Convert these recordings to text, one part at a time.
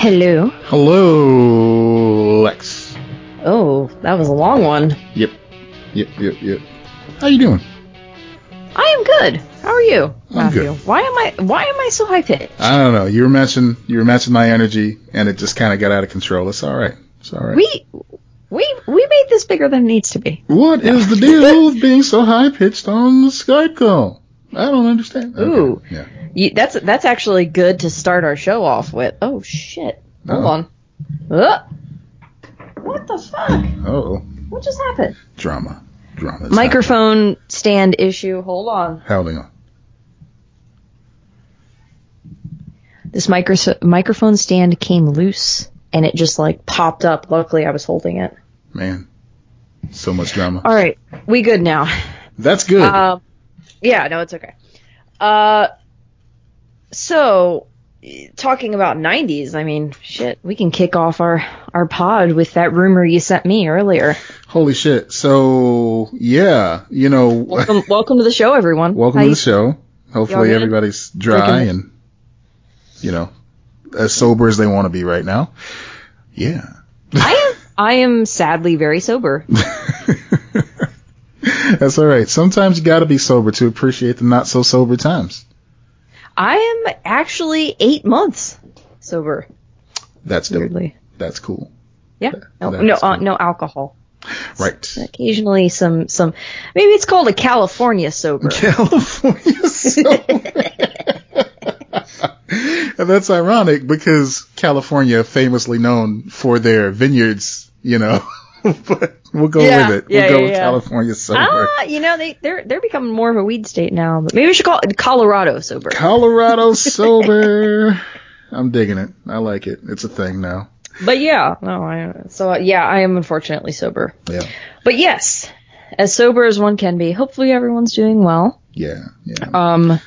Hello. Hello, Lex. Oh, that was a long one. Yep. Yep, yep, yep. How you doing? I am good. How are you, I'm Matthew? good. Why am I why am I so high pitched? I don't know. You were matching you were matching my energy and it just kinda got out of control. It's alright. It's alright. We we we made this bigger than it needs to be. What is the deal with being so high pitched on the Skype call? I don't understand. Okay. Ooh. Yeah. You, that's that's actually good to start our show off with. Oh shit. Hold Uh-oh. on. Uh, what the fuck? Oh. What just happened? Drama. Drama. It's Microphone stand issue. Hold on. Holding on. This micro- microphone stand came loose and it just like popped up. Luckily I was holding it. Man. So much drama. All right. We good now. That's good. Um, yeah, no, it's okay. Uh, so talking about '90s, I mean, shit, we can kick off our our pod with that rumor you sent me earlier. Holy shit. So yeah, you know Welcome, welcome to the show, everyone. Welcome How to the show. Hopefully everybody's dry and you know as sober as they want to be right now. Yeah. I am I am sadly very sober. That's all right. Sometimes you got to be sober to appreciate the not so sober times. I am actually eight months sober. That's dope. Weirdly, That's cool. yeah. No, That no, is uh, cool. no alcohol. Right. Occasionally, some some maybe it's called a California sober. California sober. and that's ironic because California famously known for their vineyards, you know. but we'll go Yeah, with it. we'll go yeah, with yeah. California sober. Ah, you know they they're they're becoming more of a weed state now. But maybe we should call it Colorado sober. Colorado sober. I'm digging it. I like it. It's a thing now. But yeah, no, I so uh, yeah, I am unfortunately sober. Yeah. But yes, as sober as one can be. Hopefully everyone's doing well. Yeah. Yeah. Um,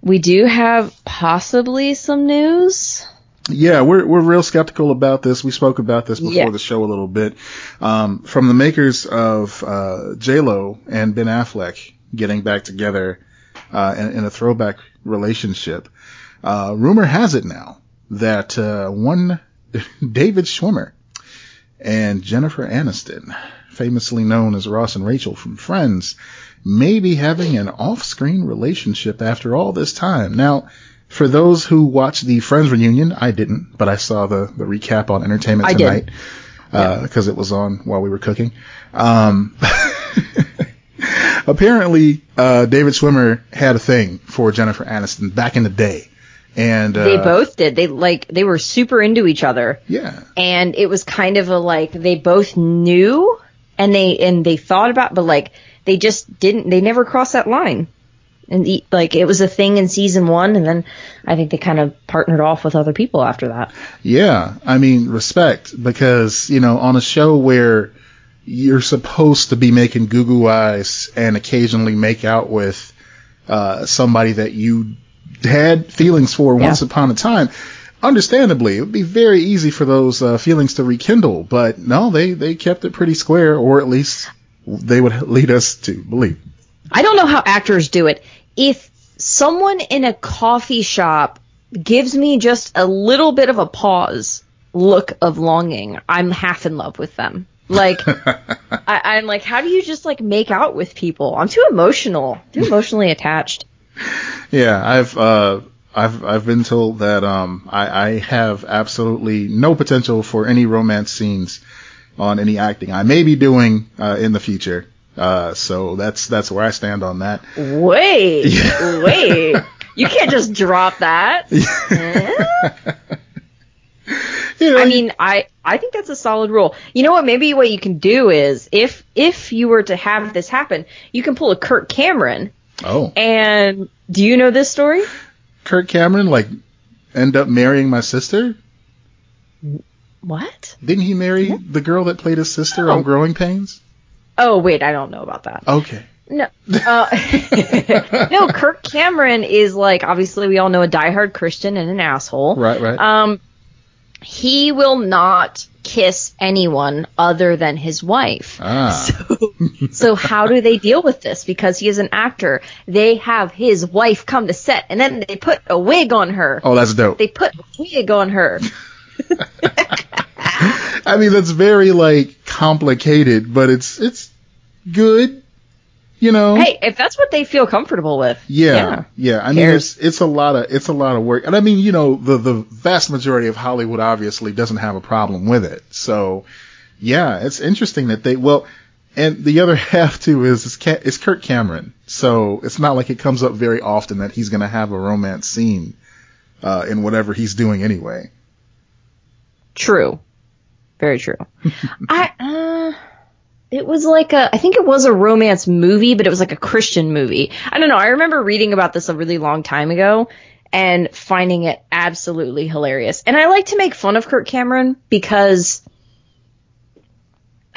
we do have possibly some news. Yeah, we're we're real skeptical about this. We spoke about this before Yeah. the show a little bit. Um, from the makers of uh, J Lo and Ben Affleck getting back together uh, in, in a throwback relationship. Uh, rumor has it now that uh, one David Schwimmer and Jennifer Aniston, famously known as Ross and Rachel from Friends, may be having an off-screen relationship after all this time. Now, for those who watched the Friends reunion, I didn't, but I saw the, the recap on Entertainment I. Tonight because it was on while we were cooking. Um, apparently, uh, David Schwimmer had a thing for Jennifer Aniston back in the day, and uh, They both did. They like they were super into each other, yeah, and it was kind of a like they both knew and they and they thought about, but like they just didn't. They never crossed that line. And the, like it was a thing in season one, and then I think they kind of partnered off with other people after that. Yeah, I mean respect because you know on a show where you're supposed to be making goo goo eyes and occasionally make out with uh, somebody that you had feelings for Yeah. once upon a time. Understandably, it would be very easy for those uh, feelings to rekindle, but no, they they kept it pretty square, or at least they would lead us to believe. I don't know how actors do it. If someone in a coffee shop gives me just a little bit of a pause look of longing, I'm half in love with them. Like, I, I'm like, how do you just like make out with people? I'm too emotional, too emotionally attached. Yeah, I've uh, I've I've been told that um, I, I have absolutely no potential for any romance scenes on any acting I may be doing uh, in the future. Uh, so that's that's where I stand on that. Wait, wait, you can't just drop that. You know, I mean, I I think that's a solid rule. You know what? Maybe what you can do is if if you were to have this happen, you can pull a Kirk Cameron. oh, And do you know this story? Kirk Cameron like end up marrying my sister? What? Didn't he marry the girl that played his sister on Growing Pains? Oh wait, I don't know about that. Okay. No, uh, no. Kirk Cameron is like obviously we all know a diehard Christian and an asshole. Right, right. Um, he will not kiss anyone other than his wife. ah. So, so how do they deal with this? Because he is an actor, they have his wife come to set, and then they put a wig on her. oh, that's dope. They put a wig on her. I mean, that's very like complicated, but it's it's good. You know. Hey, if that's what they feel comfortable with. Yeah, Yeah. yeah. I mean, Cares? it's it's a lot of it's a lot of work, and I mean, you know, the the vast majority of Hollywood obviously doesn't have a problem with it. So, yeah, it's interesting that they well, and the other half too is is, is Kirk Cameron. So it's not like it comes up very often that he's going to have a romance scene uh, in whatever he's doing anyway. True. Very true. I it was like a I think it was a romance movie, but it was like a Christian movie. I don't know. I remember reading about this a really long time ago and finding it absolutely hilarious. And I like to make fun of Kirk Cameron because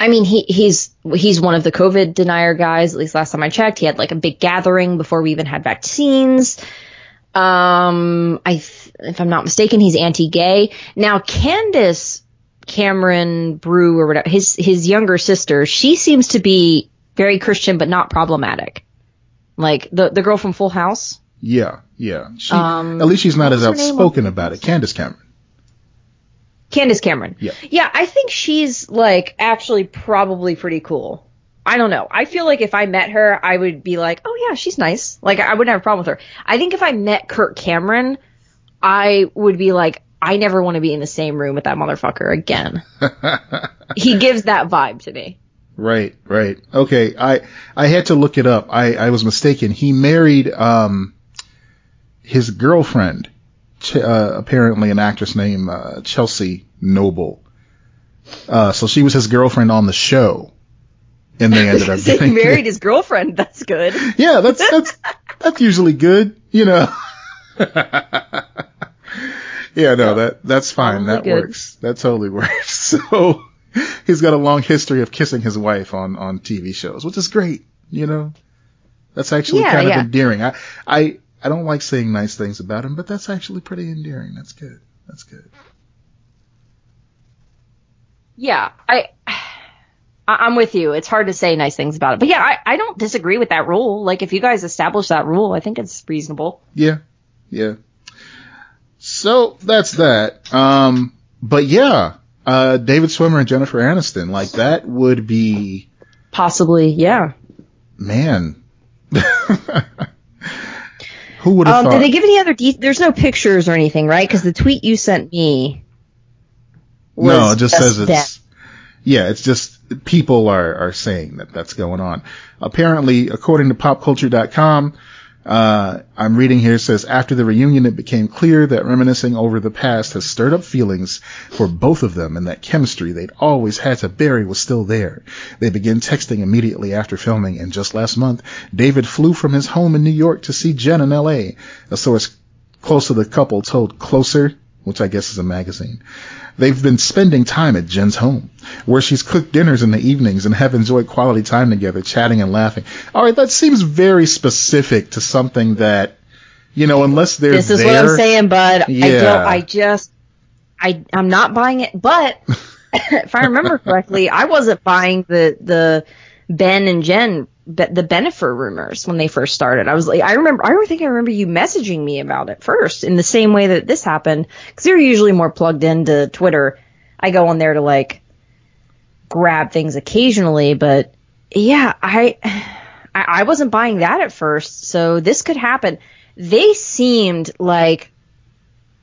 I mean, he he's he's one of the COVID denier guys. At least last time I checked, he had like a big gathering before we even had vaccines. Um, I if I'm not mistaken, he's anti-gay. Now, Candace Cameron Brew or whatever, his his younger sister, she seems to be very Christian but not problematic. Like the the girl from Full House. Yeah, yeah. She, Um, at least she's not as what was her name? outspoken about it. Candace Cameron. Candace Cameron. Yeah. Yeah, I think she's like actually probably pretty cool. I don't know. I feel like if I met her, I would be like, oh yeah, she's nice. Like I wouldn't have a problem with her. I think if I met Kirk Cameron, I would be like, I never want to be in the same room with that motherfucker again. he gives that vibe to me. Right, right. Okay, I I had to look it up. I I was mistaken. He married um his girlfriend, Ch- uh, apparently an actress named uh, Chelsea Noble. Uh, so she was his girlfriend on the show, and they ended up he getting married his girlfriend. That's good. Yeah, that's that's that's usually good, you know. Yeah, no, that that's fine. Totally that good. works. That totally works. So he's got a long history of kissing his wife on on TV shows, which is great. You know, that's actually Yeah, kind of yeah. endearing. I I I don't like saying nice things about him, but that's actually pretty endearing. That's good. That's good. Yeah, I, I I'm with you. It's hard to say nice things about it, but yeah, I, I don't disagree with that rule. Like if you guys establish that rule, I think it's reasonable. Yeah, yeah. So that's that. Um, but yeah, uh, David Schwimmer and Jennifer Aniston, like that would be, Possibly, yeah. man. Who would have Um, thought? did they give any other? De- There's no pictures or anything, right? Because the tweet you sent me. Was no, it just says it's, yeah, it's just people are, are saying that that's going on. Apparently, according to popculture.com, uh, I'm reading here, says, after the reunion, it became clear that reminiscing over the past has stirred up feelings for both of them and that chemistry they'd always had to bury was still there. They began texting immediately after filming, and just last month, David flew from his home in New York to see Jen in LA. A source close to the couple told Closer, which I guess is a magazine. They've been spending time at Jen's home, where she's cooked dinners in the evenings and have enjoyed quality time together, chatting and laughing. All right, that seems very specific to something that, you know, unless they're This is there, what I'm saying, bud. I Yeah. don't. I just. I I'm not buying it. But if I remember correctly, I wasn't buying the the Ben and Jen the Bennifer rumors when they first started. I was like, I remember. I think I remember you messaging me about it first in the same way that this happened because you're usually more plugged into Twitter. I go on there to like grab things occasionally, but yeah, I I, I wasn't buying that at first. So this could happen. They seemed like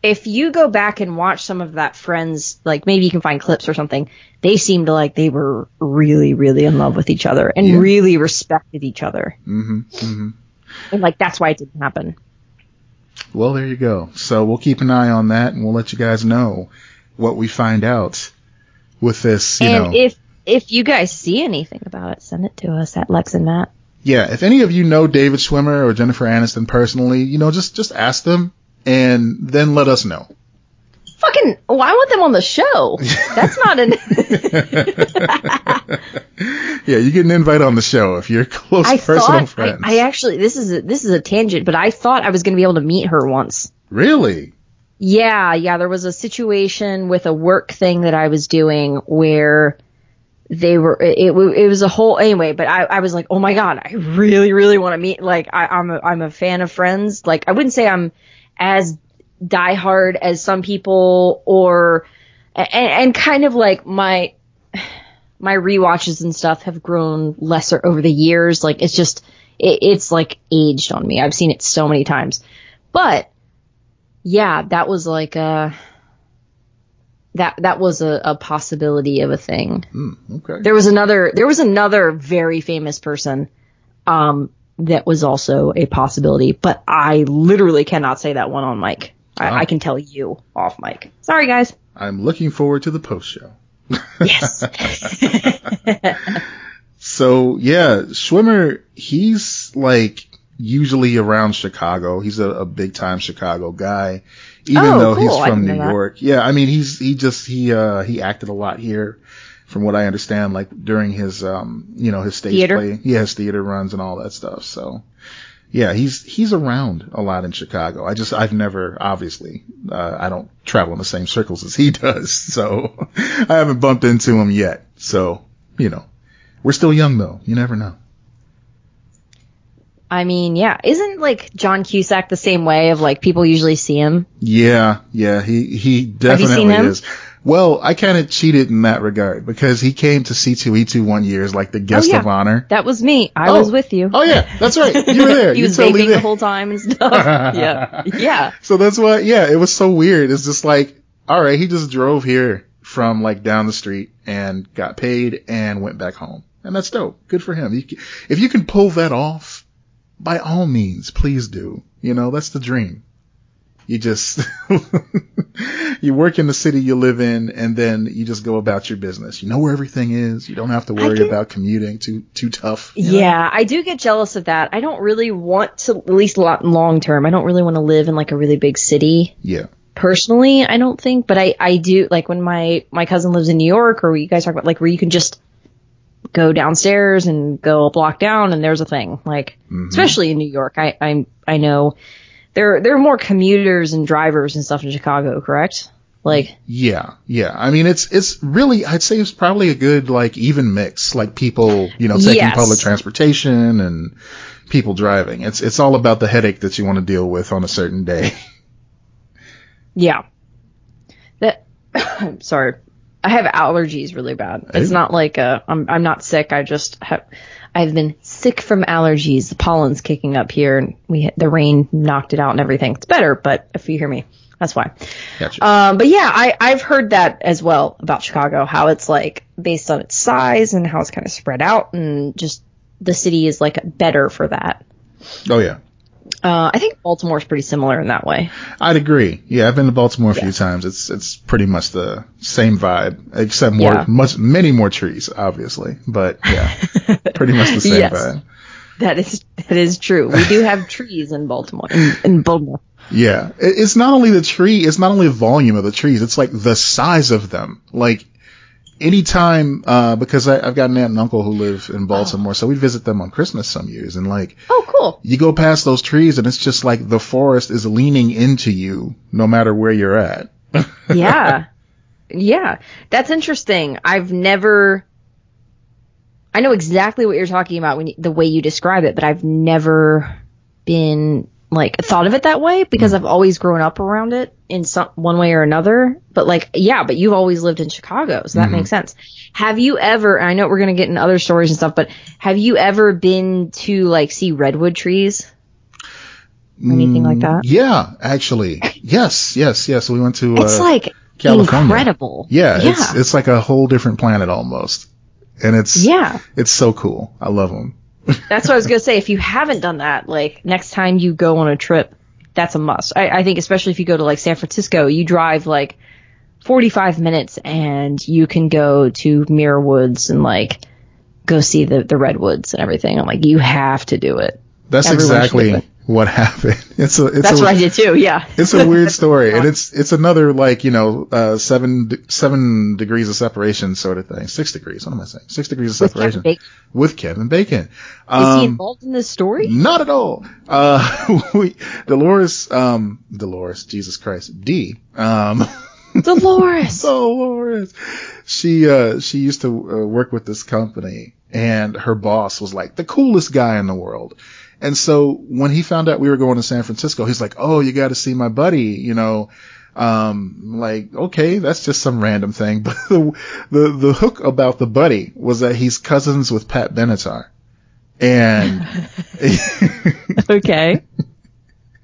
if you go back and watch some of that Friends, like maybe you can find clips or something, they seemed like they were really, really in love with each other and Yeah. really respected each other. hmm hmm And like that's why it didn't happen. Well, there you go. So we'll keep an eye on that, and we'll let you guys know what we find out with this. You and know, if if you guys see anything about it, send it to us at Lex and Matt. yeah. If any of you know David Schwimmer or Jennifer Aniston personally, you know, just just ask them, and then let us know. Fucking, oh, I want them on the show. That's not an. yeah, you get an invite on the show if you're close I personal thought I, friends. I actually this is a, this is a tangent, but I thought I was going to be able to meet her once. really? Yeah, yeah. There was a situation with a work thing that I was doing where they were. It, it, it was a whole anyway. But I, I was like, oh my god, I really, really want to meet. Like, I, I'm a, I'm a fan of Friends. Like, I wouldn't say I'm as diehard as some people, or and, and kind of like my my rewatches and stuff have grown lesser over the years. Like it's just it, it's like aged on me. I've seen it so many times, but yeah, that was like a that that was a, a possibility of a thing. Mm, okay. There was another there was another very famous person um that was also a possibility, but I literally cannot say that one on mic. I, Oh. I can tell you off mic. Sorry guys. I'm looking forward to the post show. Yes. So yeah, Schwimmer, he's like usually around Chicago. He's a, a big time Chicago guy, even Oh, though he's cool. I from New know that. York. Yeah, I mean he's he just he uh he acted a lot here, from what I understand, like during his um you know his stage Theater? play, yeah, his theater runs and all that stuff. So yeah, he's he's around a lot in Chicago. I just I've never obviously uh, I don't travel in the same circles as he does, so I haven't bumped into him yet. So you know, we're still young though. You never know. I mean, yeah. Isn't like John Cusack the same way of like people usually see him? Yeah, yeah, he he definitely is. Well, I kind of cheated in that regard because he came to C2E2 one year as like the guest Oh, yeah. of honor. That was me. I Oh. was with you. Oh yeah, that's right. You were there. he you was totally the whole time and stuff. yeah. Yeah. So that's why, yeah, it was so weird. It's just like, all right, he just drove here from like down the street and got paid and went back home. And that's dope. Good for him. If you can pull that off, by all means, please do. You know, that's the dream. You just, you work in the city you live in and then you just go about your business. You know where everything is. You don't have to worry can- about commuting too, too tough. you know? Yeah, I do get jealous of that. I don't really want to, at least long term, I don't really want to live in like a really big city. Yeah. Personally, I don't think, but I, I do, like when my, my cousin lives in New York or you guys talk about like where you can just go downstairs and go a block down and there's a thing. Like, mm-hmm. especially in New York, I, I, I know there, there are more commuters and drivers and stuff in Chicago, correct? Like, Yeah, yeah. I mean, it's it's really I'd say it's probably a good like even mix, like people you know taking Yes. public transportation and people driving. It's it's all about the headache that you want to deal with on a certain day. Yeah. That sorry. I have allergies really bad. It's not like uh I'm I'm not sick. I just have I've been sick from allergies. The pollen's kicking up here and we the rain knocked it out and everything. It's better, but if you hear me, that's why. Gotcha. Um but yeah, I I've heard that as well about Chicago, how it's like based on its size and how it's kind of spread out and just the city is like better for that. oh yeah, Uh I think Baltimore's pretty similar in that way. I'd agree. Yeah, I've been to Baltimore a few times. It's it's pretty much the same vibe, except more Yeah. much many more trees, obviously. But yeah, pretty much the same Yes. vibe. That is that is true. We do have trees in Baltimore. In, in Baltimore. Yeah, It- it's not only the tree, it's not only the volume of the trees, it's like the size of them. Like anytime, uh, because I, I've got an aunt and uncle who live in Baltimore, so we visit them on Christmas some years, and like Oh, cool. you go past those trees, and it's just like the forest is leaning into you, no matter where you're at. Yeah, yeah. That's interesting. I've never. I know exactly what you're talking about when you, the way you describe it, but I've never been like thought of it that way because I've always grown up around it in some one way or another. But like, yeah, but you've always lived in Chicago, so that makes sense. Have you ever? And I know we're gonna get in other stories and stuff, but have you ever been to like see redwood trees? Or anything like that? Yeah, actually, yes, yes, yes. We went to. It's uh, like California. incredible. yeah, yeah, it's it's like a whole different planet almost, and it's yeah. it's so cool. I love them. That's what I was gonna say. If you haven't done that, like next time you go on a trip, that's a must. I, I think especially if you go to like San Francisco, you drive like 45 minutes and you can go to Muir Woods and like go see the the redwoods and everything. I'm like, you have to do it. That's Everyone exactly. What happened. It's a it's That's a, what I did too. Yeah. it's a weird story, and it's it's another like you know uh, seven de- seven degrees of separation sort of thing. Six degrees. What am I saying? Six degrees of With separation Kevin Bacon. with Kevin Bacon. Is Um, he involved in this story? Not at all. Uh, we, Dolores, um, Dolores, Jesus Christ, D, um, Dolores. Dolores. She, uh, she used to uh, work with this company and her boss was like the coolest guy in the world. And so when he found out we were going to San Francisco, he's like, Oh, you got to see my buddy, you know, Um, like, okay, that's just some random thing. But the, the, the hook about the buddy was that he's cousins with Pat Benatar. And, okay.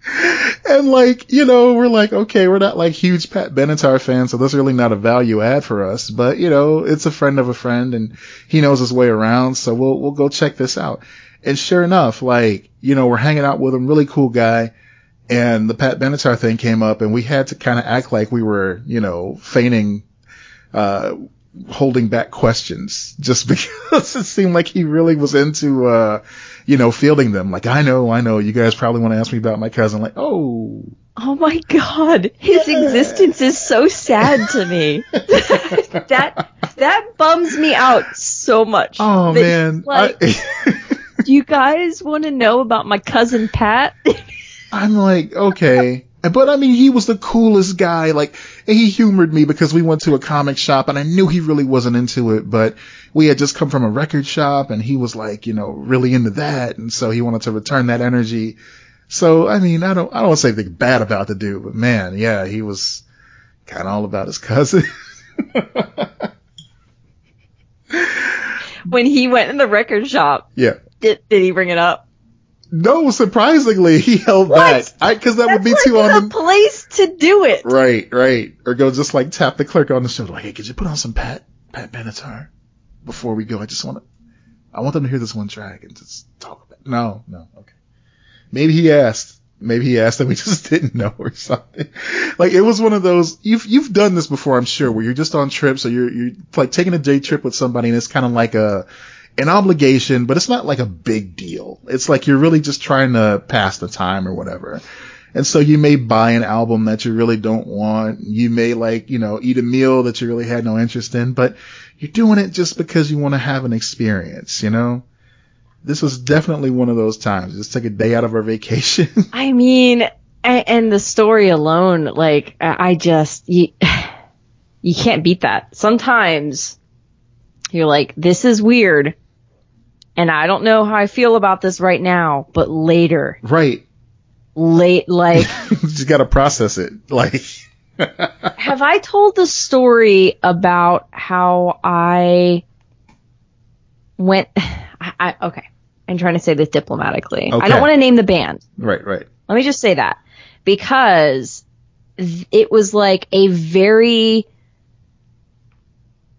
and like, you know, we're like, okay, we're not like huge Pat Benatar fans, so that's really not a value add for us. But, you know, it's a friend of a friend and he knows his way around, so we'll, we'll go check this out. And sure enough, like, you know, we're hanging out with him, really cool guy. And the Pat Benatar thing came up and we had to kind of act like we were, you know, feigning, uh, holding back questions just because it seemed like he really was into, uh, you know, fielding them. Like, I know, I know, you guys probably want to ask me about my cousin. Like, oh. Oh my god, his yeah. existence is so sad to me. that that bums me out so much. Oh man, like, I, do you guys want to know about my cousin Pat? I'm like, okay. But I mean, he was the coolest guy. Like, he humored me because we went to a comic shop and I knew he really wasn't into it, but we had just come from a record shop and he was like, you know, really into that. And so he wanted to return that energy. So, I mean, I don't, I don't say anything bad about the dude, but man, yeah, he was kind of all about his cousin. when he went in the record shop. Yeah. Did, did he bring it up? No, surprisingly, he held what? back. Because that That's would be like too on the place to do it. Right, right. Or go just like tap the clerk on the shoulder, like, hey, could you put on some Pat Pat Benatar before we go? I just want to, I want them to hear this one track and just talk about. It. No, no, okay. Maybe he asked. Maybe he asked and we just didn't know or something. Like it was one of those you've you've done this before, I'm sure, where you're just on trips or you're you're like taking a day trip with somebody and it's kind of like a an obligation, but it's not like a big deal. It's like you're really just trying to pass the time or whatever. And so you may buy an album that you really don't want. You may like, you know, eat a meal that you really had no interest in, but you're doing it just because you want to have an experience, you know? This was definitely one of those times. Just take a day out of our vacation. I mean, and the story alone, like, I just, you, you can't beat that. Sometimes you're like, this is weird and I don't know how I feel about this right now, but later. Right. Late, like. you just gotta process it. Like. have I told the story about how I went, I, I, okay. I'm trying to say this diplomatically. Okay. I don't want to name the band. Right, right. Let me just say that. Because it was like a very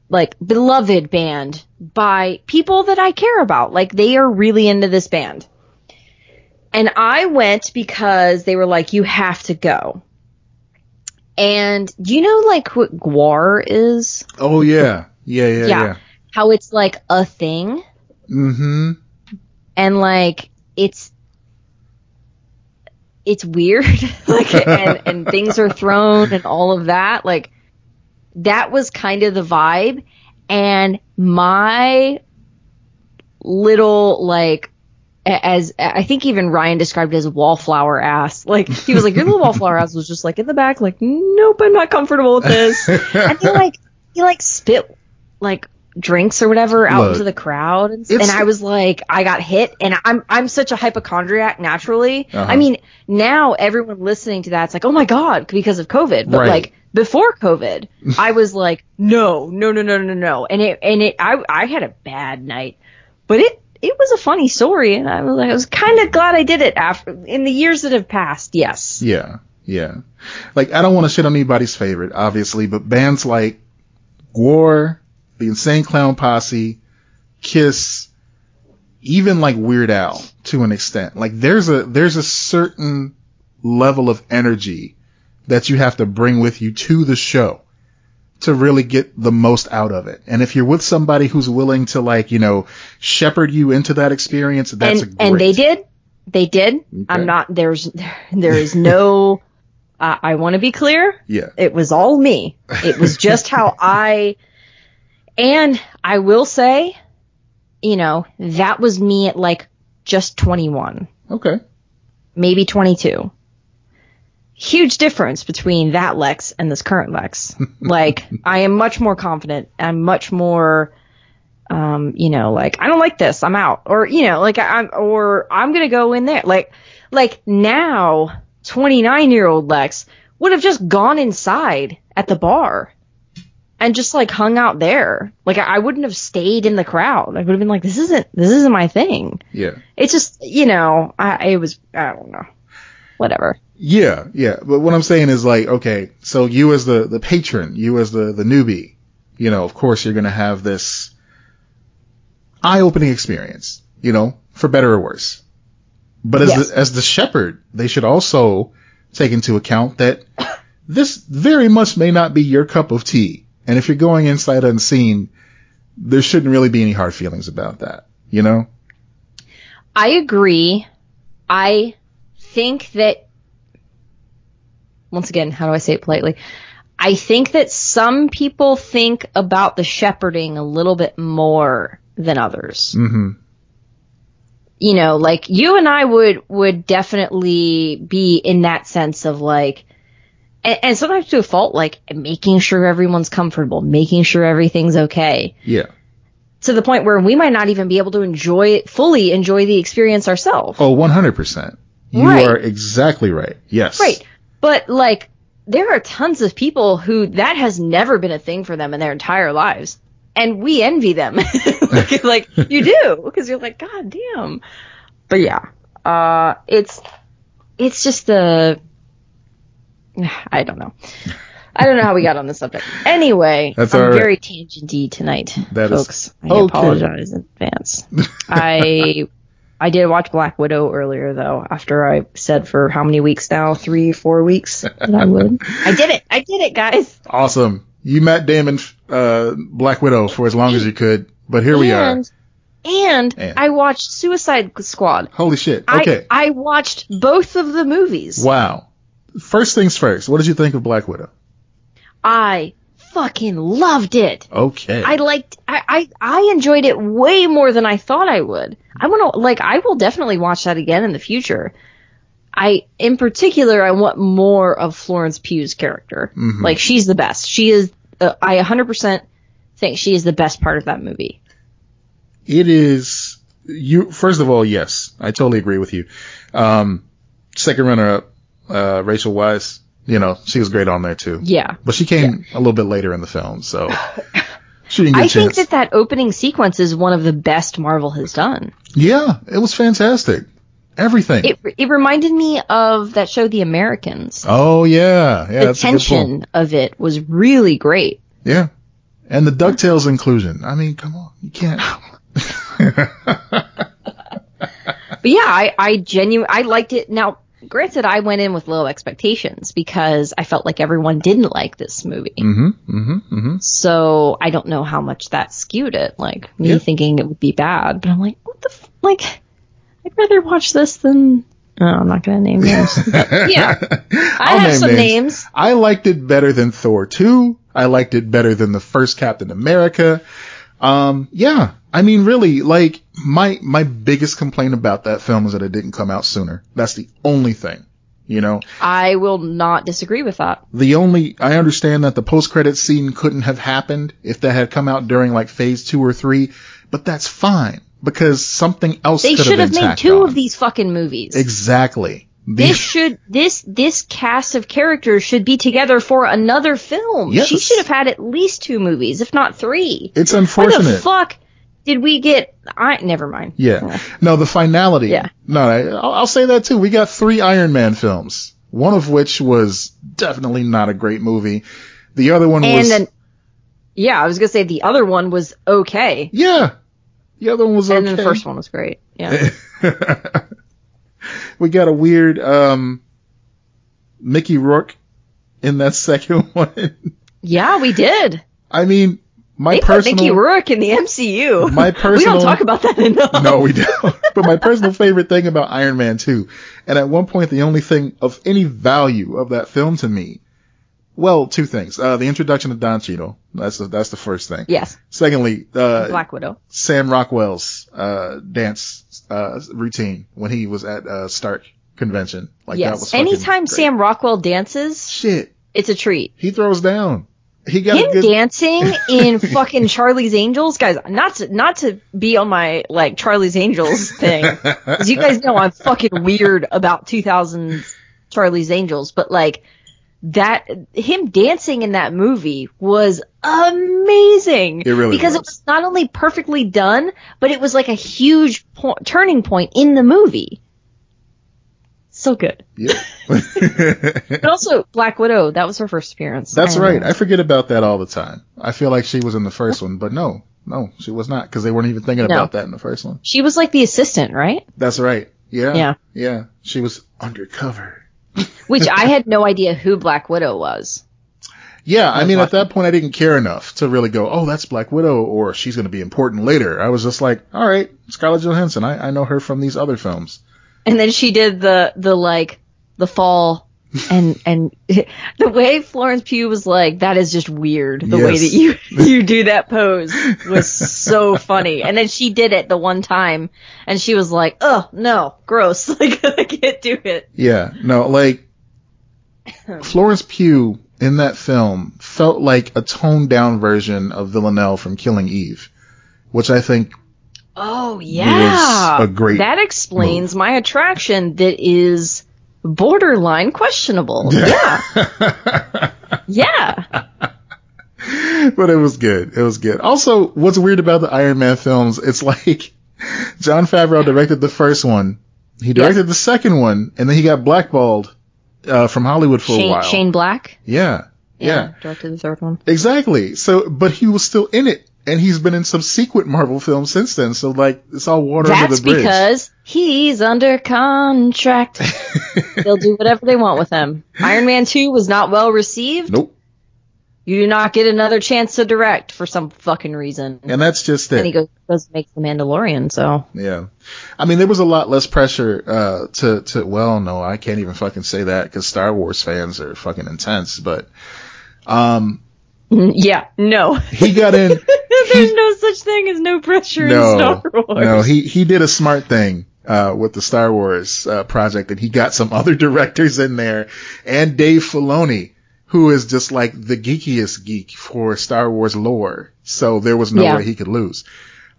like beloved band by people that I care about. Like they are really into this band. And I went because they were like, you have to go. And do you know like what GWAR is? Oh yeah. Yeah, yeah, yeah. yeah. How it's like a thing. Mm-hmm. And like it's it's weird. like and, and things are thrown and all of that. Like that was kind of the vibe. And my little like as I think even Ryan described it as wallflower ass. Like he was like, your little wallflower ass was just like in the back, like, nope, I'm not comfortable with this. and he like he like spit like drinks or whatever out Look, into the crowd, and, and, I was like, I got hit, and I'm I'm such a hypochondriac naturally. Uh-huh. I mean, now everyone listening to that's like, oh my god, because of COVID, but right. like before COVID, I was like, no, no, no, no, no, no. And it, and it, I, I had a bad night, but it, it was a funny story and I was like, I was kind of glad I did it after, in the years that have passed. Yes. Yeah. Yeah. Like, I don't want to shit on anybody's favorite, obviously, but bands like GWAR, the Insane Clown Posse, Kiss, even like Weird Al to an extent. Like there's a, there's a certain level of energy that you have to bring with you to the show to really get the most out of it. And if you're with somebody who's willing to like, you know, shepherd you into that experience, that's and, and they did. They did. Okay. I'm not, there's, there is no, uh, I want to be clear. Yeah. It was all me. It was just how I, and I will say, you know, that was me at like just 21. Okay. Maybe 22 huge difference between that Lex and this current Lex. like, I am much more confident. I'm much more, um, you know, like, I don't like this. I'm out. Or, you know, like, I'm, or I'm going to go in there. Like, like now, 29 year old Lex would have just gone inside at the bar and just like hung out there. Like I, I wouldn't have stayed in the crowd. I would have been like, this isn't this isn't my thing. Yeah. It's just you know, I it was I don't know, whatever. Yeah, yeah. But what I'm saying is like, okay, so you as the, the patron, you as the, the newbie, you know, of course you're going to have this eye opening experience, you know, for better or worse. But as Yes. the, as the shepherd, they should also take into account that this very much may not be your cup of tea. And if you're going inside unseen, there shouldn't really be any hard feelings about that, you know? I agree. I think that once again, how do I say it politely? I think that some people think about the shepherding a little bit more than others. hmm You know, like you and I would would definitely be in that sense of like and, and sometimes to a fault, like making sure everyone's comfortable, making sure everything's okay. Yeah. To the point where we might not even be able to enjoy fully enjoy the experience ourselves. Oh, 100%. You Right. are exactly right. Yes. Right. But like there are tons of people who that has never been a thing for them in their entire lives. And we envy them. like, like, you do because you're like god damn. But yeah. Uh it's it's just a I don't know. I don't know how we got on this subject. Anyway, That's I'm right. very tangenty tonight, That is- folks. I okay. apologize in advance. I I did watch Black Widow earlier though, after I said for how many weeks now? Three, four weeks that I would. I did it. I did it, guys. Awesome. You met Damon, uh, Black Widow for as long as you could, but here we are. and, And, And- I watched Suicide Squad. Holy shit. Okay. I, I watched both of the movies. wow. First things first. What did you think of Black Widow? I fucking loved it. Okay. I liked I, I I enjoyed it way more than I thought I would. I want to like I will definitely watch that again in the future. I in particular I want more of Florence Pugh's character. Mhm. Like she's the best. She is uh, I 100% think she is the best part of that movie. it is you. First of all, yes, I totally agree with you. Um, second runner up, uh, Rachel Weisz. You know, she was great on there too. Yeah. But she came a little bit later in the film, so she didn't get I think that that opening sequence is one of the best Marvel has done. yeah, it was fantastic. Everything. It it reminded me of that show The Americans. oh yeah, yeah. the that's a good point. tension of it was really great. Yeah. And the DuckTales inclusion. I mean, come on. You can't. But yeah, I, I genuinely, I liked it. Now, granted, I went in with low expectations because I felt like everyone didn't like this movie. hmm hmm hmm So I don't know how much that skewed it. Like me Yeah. thinking it would be bad, but I'm like, what the, f-? like, I'd rather watch this than, oh, I'm not going to name names. yeah. I have name some names. I liked it better than Thor 2. I liked it better than the first Captain America. Um, yeah. I mean, really, like, my, my biggest complaint about that film is that it didn't come out sooner. That's the only thing. You know, I will not disagree with that. the only, I understand that the post-credit scene couldn't have happened if that had come out during like phase two or three, but that's fine because something else They should have made two on. of these fucking movies. Exactly. This should this this cast of characters should be together for another film. Yes. She should have had at least two movies, if not three. it's unfortunate. Why the fuck did we get? I never mind. Yeah. No, the finality. Yeah. No, I, I'll, I'll say that too. We got three Iron Man films. One of which was definitely not a great movie. The other one And was. then, yeah, I was gonna say the other one was okay, yeah. The other one was okay. and then the first one was great. Yeah, we got a weird um, Mickey Rourke in that second one. yeah, we did. I mean, my They personal. Mickey Rourke in the MCU. My personal. we don't talk about that enough. No, we don't. but my personal favorite thing about Iron Man 2, and at one point the only thing of any value of that film to me, well, two things. Uh, the introduction of Don Cheadle. That's the, that's the first thing. Yes, Secondly, uh, Black Widow. Sam Rockwell's, uh, dance, uh, routine when he was at, uh, Stark convention. Like that was Anytime great. Sam Rockwell dances, Shit. it's a treat. He throws down. He got him good, dancing in fucking Charlie's Angels, guys. Not to not to be on my like Charlie's Angels thing, 'cause you guys know I'm fucking weird about 2000s Charlie's Angels, but like that him dancing in that movie was amazing. It really because was. it was not only perfectly done, but it was like a huge po- turning point in the movie. So good. Yeah. But also Black Widow, that was her first appearance. That's I right. know. I forget about that all the time. I feel like she was in the first one, but no, no, she was not because they weren't even thinking No. about that in the first one. She was like the assistant, right? That's right. Yeah. Yeah. Yeah. She was undercover. Which I had no idea who Black Widow was. Yeah. I mean, at that point, I didn't care enough to really go, oh, that's Black Widow or she's going to be important later. I was just like, all right, Scarlett Johansson. I, I know her from these other films. And then she did the the like the fall and and the way Florence Pugh was like that is just weird. The way that you you do that pose was so funny. And then she did it the one time and she was like, "Oh, no, gross. Like I can't do it." Yeah. No, like Florence Pugh in that film felt like a toned down version of Villanelle from Killing Eve, which I think Oh yeah. a great That explains my attraction that is borderline questionable. Yeah. Yeah. but it was good. It was good. Also, what's weird about the Iron Man films, it's like Jon Favreau directed the first one, he directed the second one, and then he got blackballed uh, from Hollywood for a Shane, while. Shane Black. Yeah, yeah, Directed the third one. exactly. So, but he was still in it, and he's been in subsequent Marvel films since then. So, like, it's all water under the bridge. That's because he's under contract. They'll do whatever they want with him. Iron Man 2 was not well received. nope. You do not get another chance to direct for some fucking reason. And that's just it. And he goes, makes The Mandalorian, so. Yeah. I mean, there was a lot less pressure, uh, to, to, well, no, I can't even fucking say that because Star Wars fans are fucking intense, but, um, Yeah, no. he got in, There's no such thing as no pressure no, in Star Wars. no, he, he did a smart thing, uh, with the Star Wars, uh, project and he got some other directors in there and Dave Filoni, who is just like the geekiest geek for Star Wars lore. So there was no Yeah. way he could lose.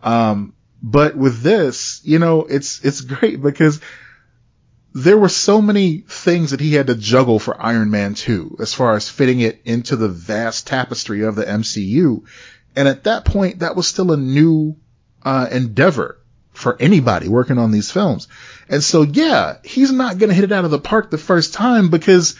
Um, but with this, you know, it's, it's great because there were so many things that he had to juggle for Iron Man 2 as far as fitting it into the vast tapestry of the MCU. And at that point, that was still a new, uh, endeavor for anybody working on these films. And so, yeah, he's not going to hit it out of the park the first time because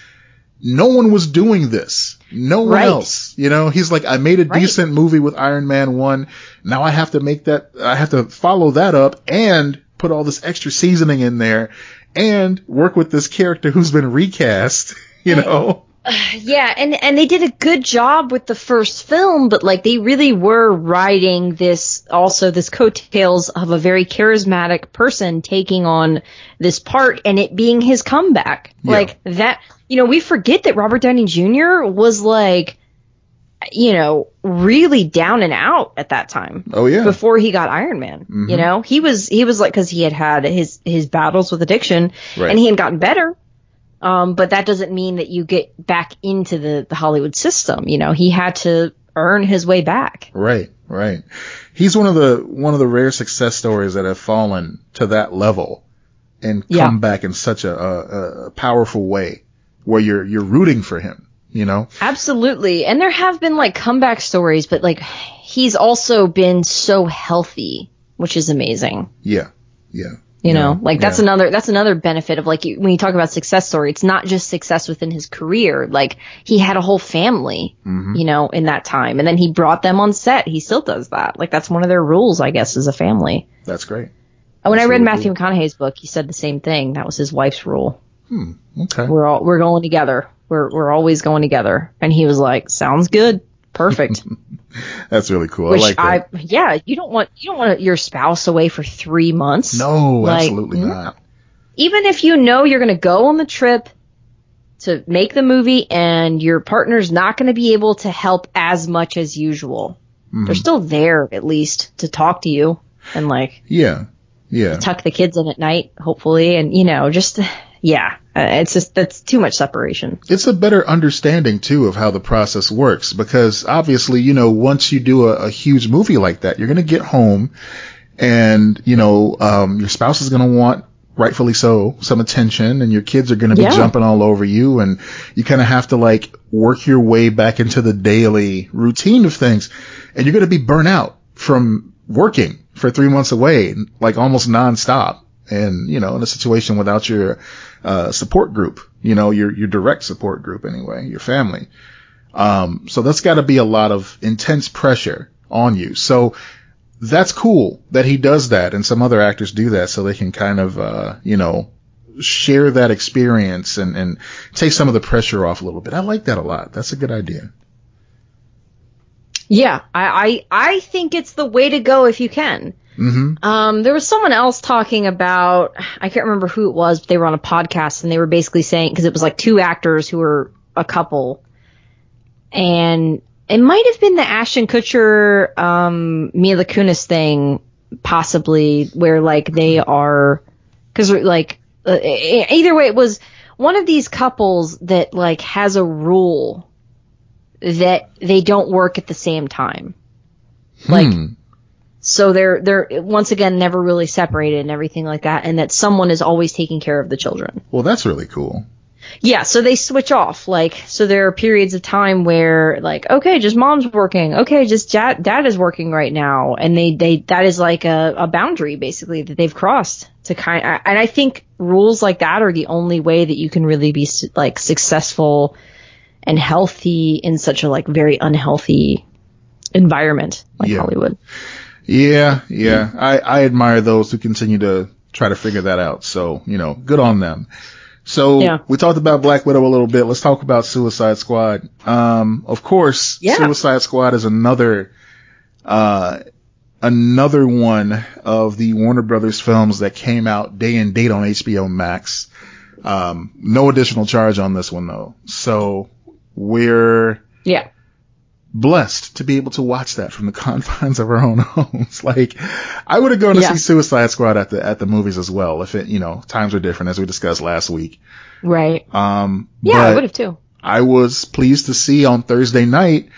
no one was doing this. No one Right. else. You know, he's like, I made a Right. decent movie with Iron Man 1. Now I have to make that, I have to follow that up and put all this extra seasoning in there and work with this character who's been recast, you know? Yeah, and and they did a good job with the first film, but like they really were riding this also this coattails of a very charismatic person taking on this part and it being his comeback. Yeah. Like that, you know, we forget that Robert Downey Jr. was like you know, really down and out at that time Oh yeah. before he got Iron Man. Mhm. You know, he was he was like because he had had his his battles with addiction Right. and he had gotten better. Um, but that doesn't mean that you get back into the the Hollywood system. You know, he had to earn his way back. Right, right. He's one of the one of the rare success stories that have fallen to that level and Yeah. come back in such a, a, a powerful way where you're you're rooting for him. You know, Absolutely, and there have been like comeback stories, but like he's also been so healthy, which is amazing. yeah, yeah, You Yeah, know, like that's yeah. another that's another benefit of like you- when you talk about success story, it's not just success within his career. Like he had a whole family, Mhm. you know, in that time, and then he brought them on set. He still does that. Like that's one of their rules, I guess, as a family. That's great. When I read Matthew McConaughey's book, he said the same thing. That was his wife's rule. Hmm. Okay. We're all we're going together. We're we're always going together. And he was like, "Sounds good, perfect." That's really cool. Which I like that. I yeah, you don't want you don't want your spouse away for three months. no, like, absolutely no. not. even if you know you're going to go on the trip to make the movie and your partner's not going to be able to help as much as usual, Mhm. they're still there at least to talk to you and like Yeah, yeah. tuck the kids in at night, hopefully, and you know, just yeah, uh, it's just that's too much separation. it's a better understanding too of how the process works because obviously, you know, once you do a, a huge movie like that, you're going to get home and, you know, um, your spouse is going to want rightfully so, some attention and your kids are going to be Yeah. jumping all over you and you kind of have to like work your way back into the daily routine of things and you're going to be burnt out from working for three months away, like almost nonstop. And, you know, in a situation without your, uh, support group, you know, your, your direct support group anyway, your family. Um, so that's got to be a lot of intense pressure on you. So that's cool that he does that and some other actors do that so they can kind of, uh, you know, share that experience and, and take some of the pressure off a little bit. I like that a lot. That's a good idea. Yeah, I, I I think it's the way to go if you can. Hmm Um, there was someone else talking about I can't remember who it was, but they were on a podcast and they were basically saying because it was like two actors who were a couple, and it might have been the Ashton Kutcher, um, Mila Kunis thing, possibly where like they are because like uh, either way it was one of these couples that like has a rule that they don't work at the same time. Like Hmm. So they're they're once again never really separated and everything like that, and that someone is always taking care of the children. Well, that's really cool. Yeah, so they switch off. Like, so there are periods of time where, like, okay, just mom's working. Okay, just dad, dad is working right now, and they they that is like a, a boundary basically that they've crossed to kind. And I think rules like that are the only way that you can really be like successful and healthy in such a like very unhealthy environment like Yeah. Hollywood. Yeah, yeah. I, I admire those who continue to try to figure that out. So, you know, good on them. So Yeah. we talked about Black Widow a little bit. Let's talk about Suicide Squad. Um, of course, Yeah. Suicide Squad is another, uh, another one of the Warner Brothers films that came out day and date on HBO Max. Um, no additional charge on this one though. So we're, Yeah. Blessed to be able to watch that from the confines of our own homes. like, I would have gone to Yeah. see Suicide Squad at the at the movies as well if it, you know, times were different as we discussed last week. Right. Um, Yeah, I would have too. I was pleased to see on Thursday night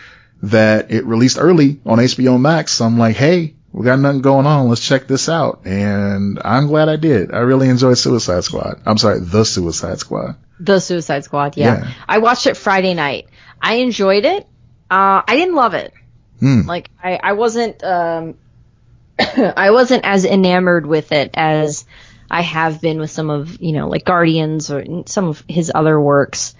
that it released early on HBO Max. So I'm like, hey, we got nothing going on. Let's check this out. And I'm glad I did. I really enjoyed Suicide Squad. I'm sorry, The Suicide Squad. The Suicide Squad, yeah. Yeah. I watched it Friday night. I enjoyed it. Uh, I didn't love it. Hmm. Like I, I wasn't um I wasn't as enamored with it as I have been with some of, you know, like Guardians or some of his other works.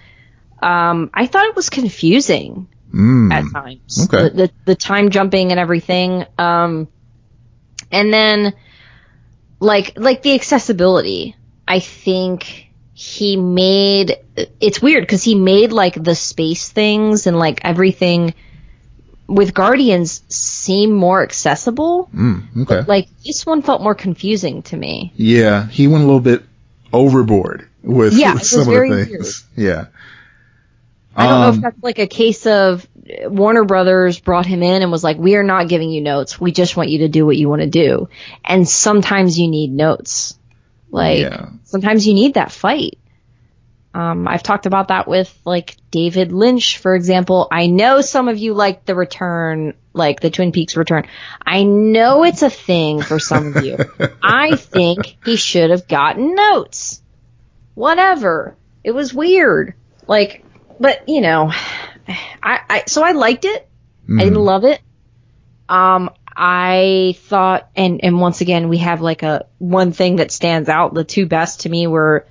Um, I thought it was confusing Mm. at times. Okay. The, the the time jumping and everything. Um, and then like like the accessibility. I think he made it's weird because he made like the space things and like everything with Guardians seem more accessible. Mm. Okay. Like this one felt more confusing to me. Yeah, he went a little bit overboard with, Yeah, with some of the things. Yeah. I don't know Um, if that's like a case of Warner Brothers brought him in and was like, "We are not giving you notes. We just want you to do what you want to do." And sometimes you need notes. Like Yeah. sometimes you need that fight. Um, I've talked about that with like David Lynch, for example. I know some of you like the return, like the Twin Peaks return. I know it's a thing for some of you. I think he should have gotten notes. Whatever. It was weird. Like, but you know, I, I so I liked it. I didn't love it. Um, I thought, and and once again, we have like a one thing that stands out. The two best to me were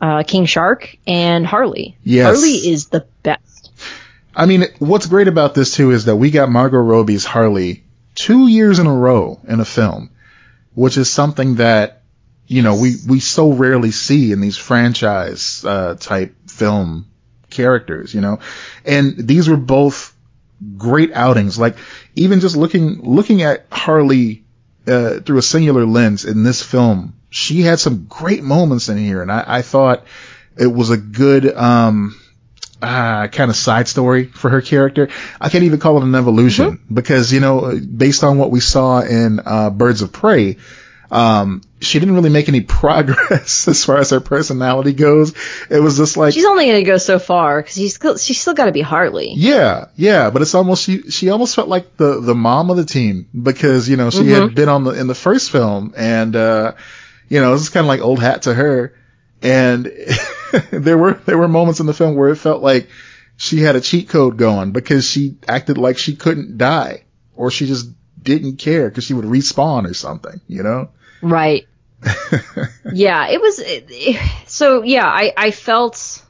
uh, King Shark and Harley. Yes. Harley is the best. I mean, what's great about this too is that we got Margot Robbie's Harley two years in a row in a film, which is something that, you know, we, we so rarely see in these franchise, uh, type film characters, you know, and these were both great outings. Like even just looking, looking at Harley, uh, through a singular lens in this film, she had some great moments in here. And I, I thought it was a good, um, uh, kind of side story for her character. I can't even call it an evolution because, you know, based on what we saw in, uh, Birds of Prey, um, she didn't really make any progress as far as her personality goes. It was just like, She's only going to go so far because she's still, she's still got to be Harley. yeah, yeah, but it's almost she she almost felt like the the mom of the team because you know she had been on the in the first film and uh You know, is kind of like old hat to her. And there were there were moments in the film where it felt like she had a cheat code going because she acted like she couldn't die or she just didn't care because she would respawn or something, you know? Right. yeah, it was it, it, so yeah, I I felt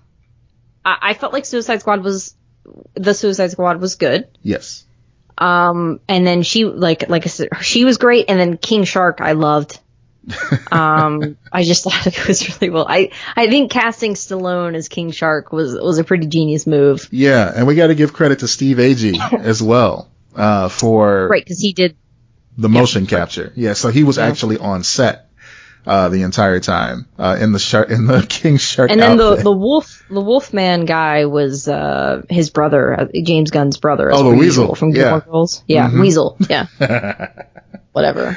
I, I felt like Suicide Squad was the Suicide Squad was good. Yes. Um, and then she like like I said, she was great, and then King Shark I loved. um, I just thought it was really well. I I think casting Stallone as King Shark was was a pretty genius move. Yeah, and we got to give credit to Steve Agee as well uh, for right because he did the motion capture. Yeah, so he was yeah. actually on set uh, the entire time uh, in the shark in the king shark. And then outfit. the the wolf the Wolfman guy was uh, his brother, uh, James Gunn's brother. Oh, the Weasel from Gilmore yeah. Girls. Yeah, mm-hmm. Weasel. Yeah. Whatever.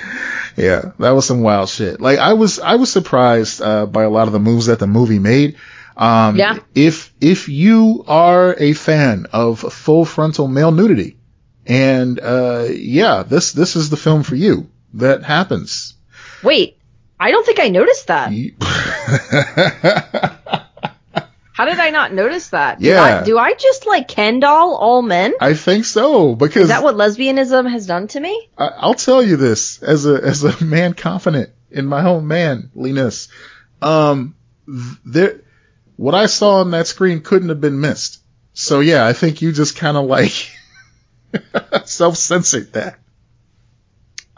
Yeah, that was some wild shit. Like I was I was surprised uh, by a lot of the moves that the movie made. Um, yeah. If if you are a fan of full frontal male nudity, and uh, yeah, this this is the film for you. That happens. Wait, I don't think I noticed that. How did I not notice that? Yeah. Do I, do I just like Ken doll all men? I think so because is that what lesbianism has done to me? I, will tell you this as a as a man confident in my own manliness. Um, there, what I saw on that screen couldn't have been missed. So yeah, I think you just kind of like self censored that.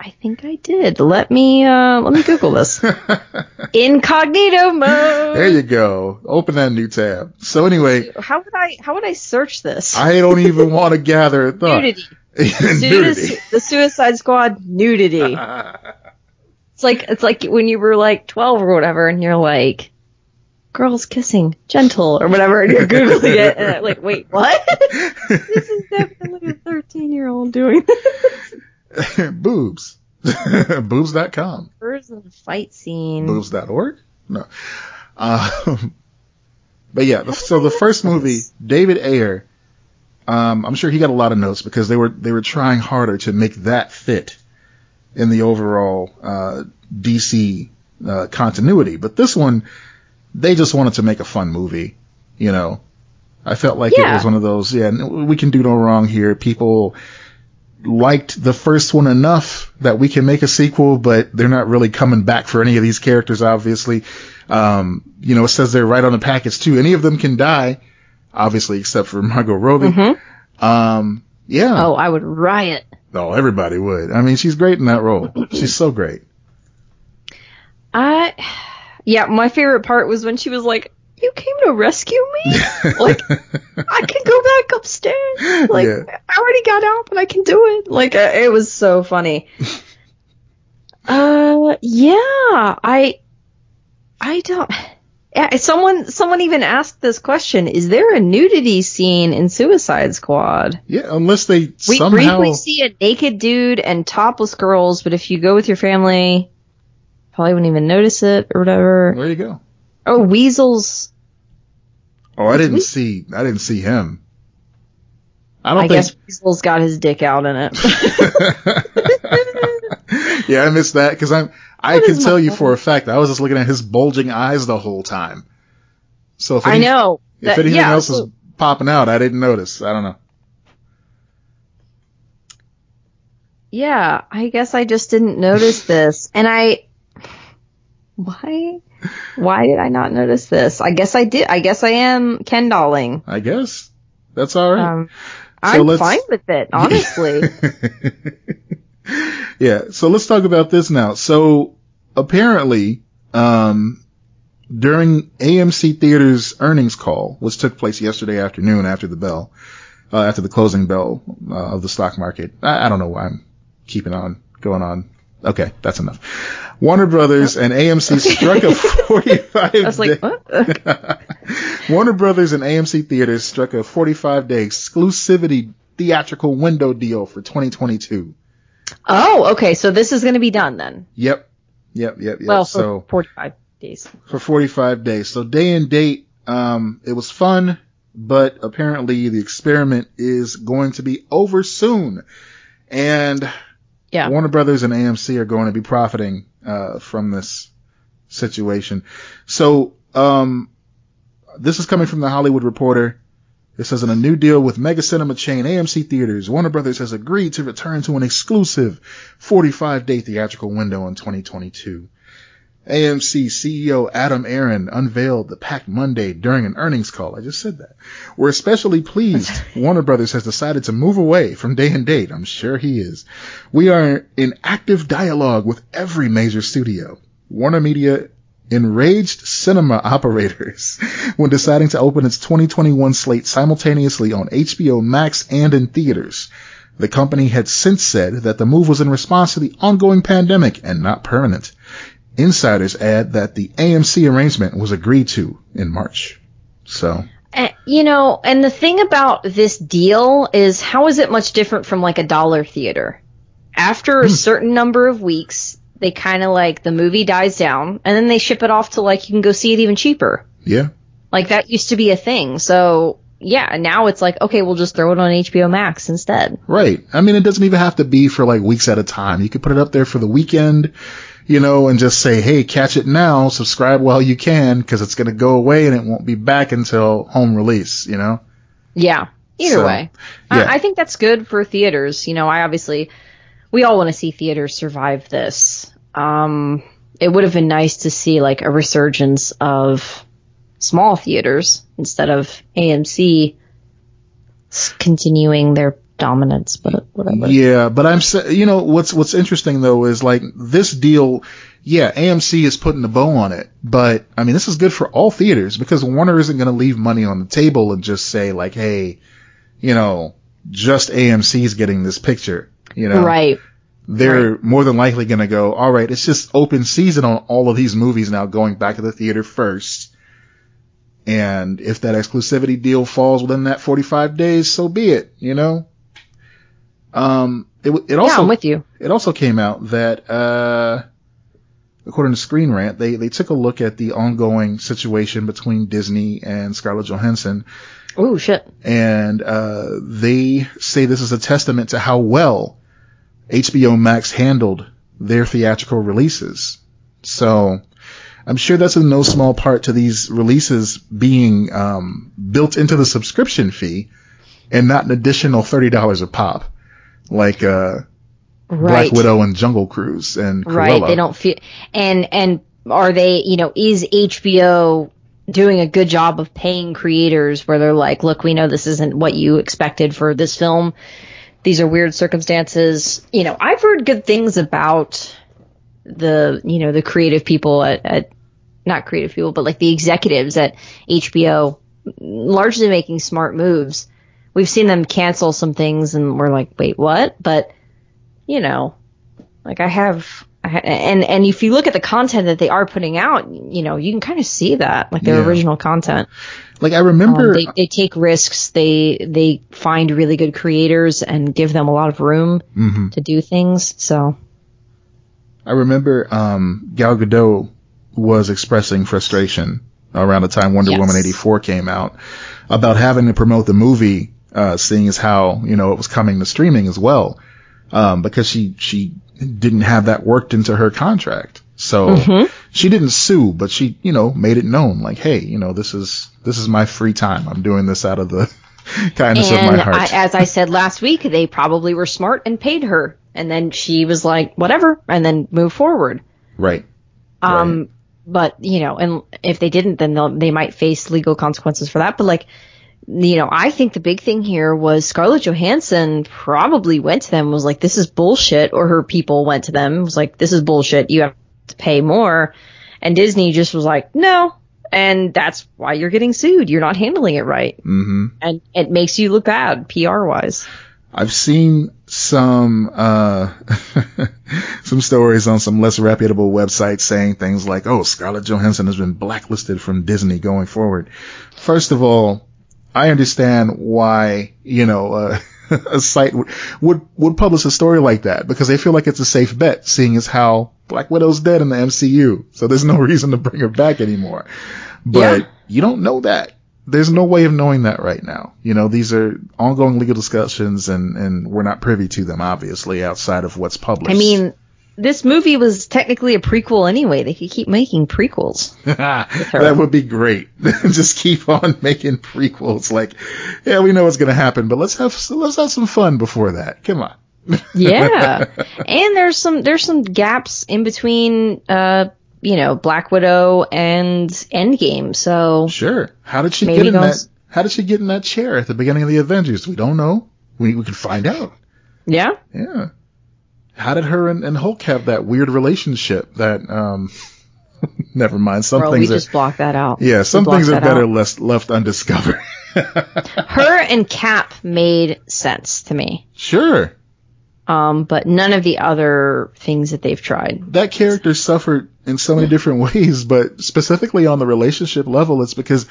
I think I did. Let me uh, let me Google this. Incognito mode. There you go. Open that new tab. So anyway, how would I how would I search this? I don't even want to gather a thought. Nudity. nudity. The Suicide Squad nudity. it's like it's like when you were like 12 or whatever, and you're like, girls kissing, gentle or whatever, and you're googling it, and I'm like, wait, what? this is definitely a 13 year old doing this. boobs. Boobs.com. Boobs in the fight scene. Boobs.org? No. Um, but yeah, so the first movie, David Ayer, um, I'm sure he got a lot of notes because they were, they were trying harder to make that fit in the overall, uh, DC, uh, continuity. But this one, they just wanted to make a fun movie, you know. I felt like yeah. it was one of those, yeah, we can do no wrong here. People, liked the first one enough that we can make a sequel, but they're not really coming back for any of these characters, obviously. Um, you know, it says they're right on the package too. Any of them can die, obviously, except for Margot Robbie. Mm-hmm. Um, yeah. Oh, I would riot. Oh, everybody would. I mean, she's great in that role. she's so great. I, yeah, my favorite part was when she was like, you came to rescue me? like, I can go back upstairs. Like, yeah. I already got out, but I can do it. Like, uh, it was so funny. uh, yeah, I, I don't. Yeah, someone someone even asked this question: Is there a nudity scene in Suicide Squad? Yeah, unless they we somehow briefly see a naked dude and topless girls, but if you go with your family, probably wouldn't even notice it or whatever. Where you go. Oh, Weasel's. Oh, I didn't we- see. I didn't see him. I don't I think. guess Weasel's got his dick out in it. yeah, I missed that because I'm. I what can tell you for a fact I was just looking at his bulging eyes the whole time. So if any, I know if that, anything yeah, else so, was popping out, I didn't notice. I don't know. Yeah, I guess I just didn't notice this, and I. Why? Why did I not notice this? I guess I did. I guess I am Ken dolling. I guess that's all right. Um, so I'm fine with it, honestly. yeah. So let's talk about this now. So apparently, um, during AMC Theaters earnings call, which took place yesterday afternoon after the bell, uh, after the closing bell uh, of the stock market. I, I don't know why I'm keeping on going on. Okay, that's enough. Warner Brothers and AMC struck a 45 I was like, what? Warner Brothers and AMC Theaters struck a 45 day exclusivity theatrical window deal for 2022. Oh, okay. So this is going to be done then. Yep. Yep. Yep. yep. Well, for so 45 days. For 45 days. So day and date, um, it was fun, but apparently the experiment is going to be over soon. And yeah. Warner Brothers and AMC are going to be profiting uh, from this situation. So, um, this is coming from the Hollywood Reporter. It says in a new deal with mega cinema chain AMC Theaters, Warner Brothers has agreed to return to an exclusive 45 day theatrical window in 2022. AMC CEO Adam Aron unveiled the Pack Monday during an earnings call. I just said that. We're especially pleased Warner Brothers has decided to move away from day and date. I'm sure he is. We are in active dialogue with every major studio. Warner Media enraged cinema operators when deciding to open its 2021 slate simultaneously on HBO Max and in theaters. The company had since said that the move was in response to the ongoing pandemic and not permanent. Insiders add that the AMC arrangement was agreed to in March. So. Uh, you know, and the thing about this deal is how is it much different from like a dollar theater? After a hmm. certain number of weeks, they kind of like the movie dies down and then they ship it off to like you can go see it even cheaper. Yeah. Like that used to be a thing. So yeah, now it's like, okay, we'll just throw it on HBO Max instead. Right. I mean, it doesn't even have to be for like weeks at a time. You could put it up there for the weekend you know, and just say, hey, catch it now, subscribe while you can, because it's going to go away and it won't be back until home release, you know? Yeah. Either so, way. Yeah. I, I think that's good for theaters. You know, I obviously, we all want to see theaters survive this. Um, it would have been nice to see like a resurgence of small theaters instead of AMC continuing their dominance, but whatever. Yeah, but I'm you know what's what's interesting though is like this deal. Yeah, AMC is putting a bow on it, but I mean this is good for all theaters because Warner isn't going to leave money on the table and just say like, hey, you know, just AMC is getting this picture. You know, right? They're right. more than likely going to go, all right, it's just open season on all of these movies now going back to the theater first. And if that exclusivity deal falls within that 45 days, so be it, you know? Um, it, it also, yeah, I'm with you. It also came out that, uh, according to Screen Rant, they, they took a look at the ongoing situation between Disney and Scarlett Johansson. Oh shit. And, uh, they say this is a testament to how well HBO Max handled their theatrical releases. So, I'm sure that's in no small part to these releases being um, built into the subscription fee and not an additional $30 a pop like uh, right. Black Widow and Jungle Cruise and Cruella. Right, they don't feel and and are they you know is HBO doing a good job of paying creators where they're like, look, we know this isn't what you expected for this film. These are weird circumstances. You know, I've heard good things about the you know the creative people at, at not creative people, but like the executives at HBO, largely making smart moves we've seen them cancel some things and we're like, wait, what? But, you know, like I have, I and, and if you look at the content that they are putting out, you know, you can kind of see that, like their yeah. original content. Like I remember, um, they, they take risks. They, they find really good creators and give them a lot of room mm-hmm. to do things. So. I remember, um, Gal Gadot was expressing frustration around the time Wonder yes. Woman 84 came out about having to promote the movie uh, seeing as how, you know, it was coming to streaming as well. Um, because she, she didn't have that worked into her contract. So mm-hmm. she didn't sue, but she, you know, made it known like, hey, you know, this is, this is my free time. I'm doing this out of the kindness and of my heart. I, as I said last week, they probably were smart and paid her. And then she was like, whatever, and then move forward. Right. Um, right. But, you know, and if they didn't, then they might face legal consequences for that. But like, you know, I think the big thing here was Scarlett Johansson probably went to them was like, this is bullshit, or her people went to them was like, this is bullshit. You have to pay more. And Disney just was like, no. And that's why you're getting sued. You're not handling it right. Mm-hmm. And it makes you look bad PR wise. I've seen some uh some stories on some less reputable websites saying things like, "Oh, Scarlett Johansson has been blacklisted from Disney going forward." First of all, I understand why, you know, uh, a site would, would, would publish a story like that because they feel like it's a safe bet, seeing as how Black Widow's dead in the MCU. So there's no reason to bring her back anymore. But yeah. you don't know that. There's no way of knowing that right now. You know, these are ongoing legal discussions and, and we're not privy to them, obviously, outside of what's published. I mean, this movie was technically a prequel anyway. They could keep making prequels. that would be great. Just keep on making prequels. Like, yeah, we know what's going to happen, but let's have let's have some fun before that. Come on. yeah, and there's some there's some gaps in between. Uh, you know, Black Widow and Endgame. So sure. How did she get in that? How did she get in that chair at the beginning of the Avengers? We don't know. We we can find out. Yeah. Yeah. How did her and, and Hulk have that weird relationship? That um, never mind. Some Bro, things we are, just block that out. Yeah, some things are better out. left left undiscovered. Her and Cap made sense to me. sure. Um, but none of the other things that they've tried. that character suffered in so many different ways, but specifically on the relationship level, it's because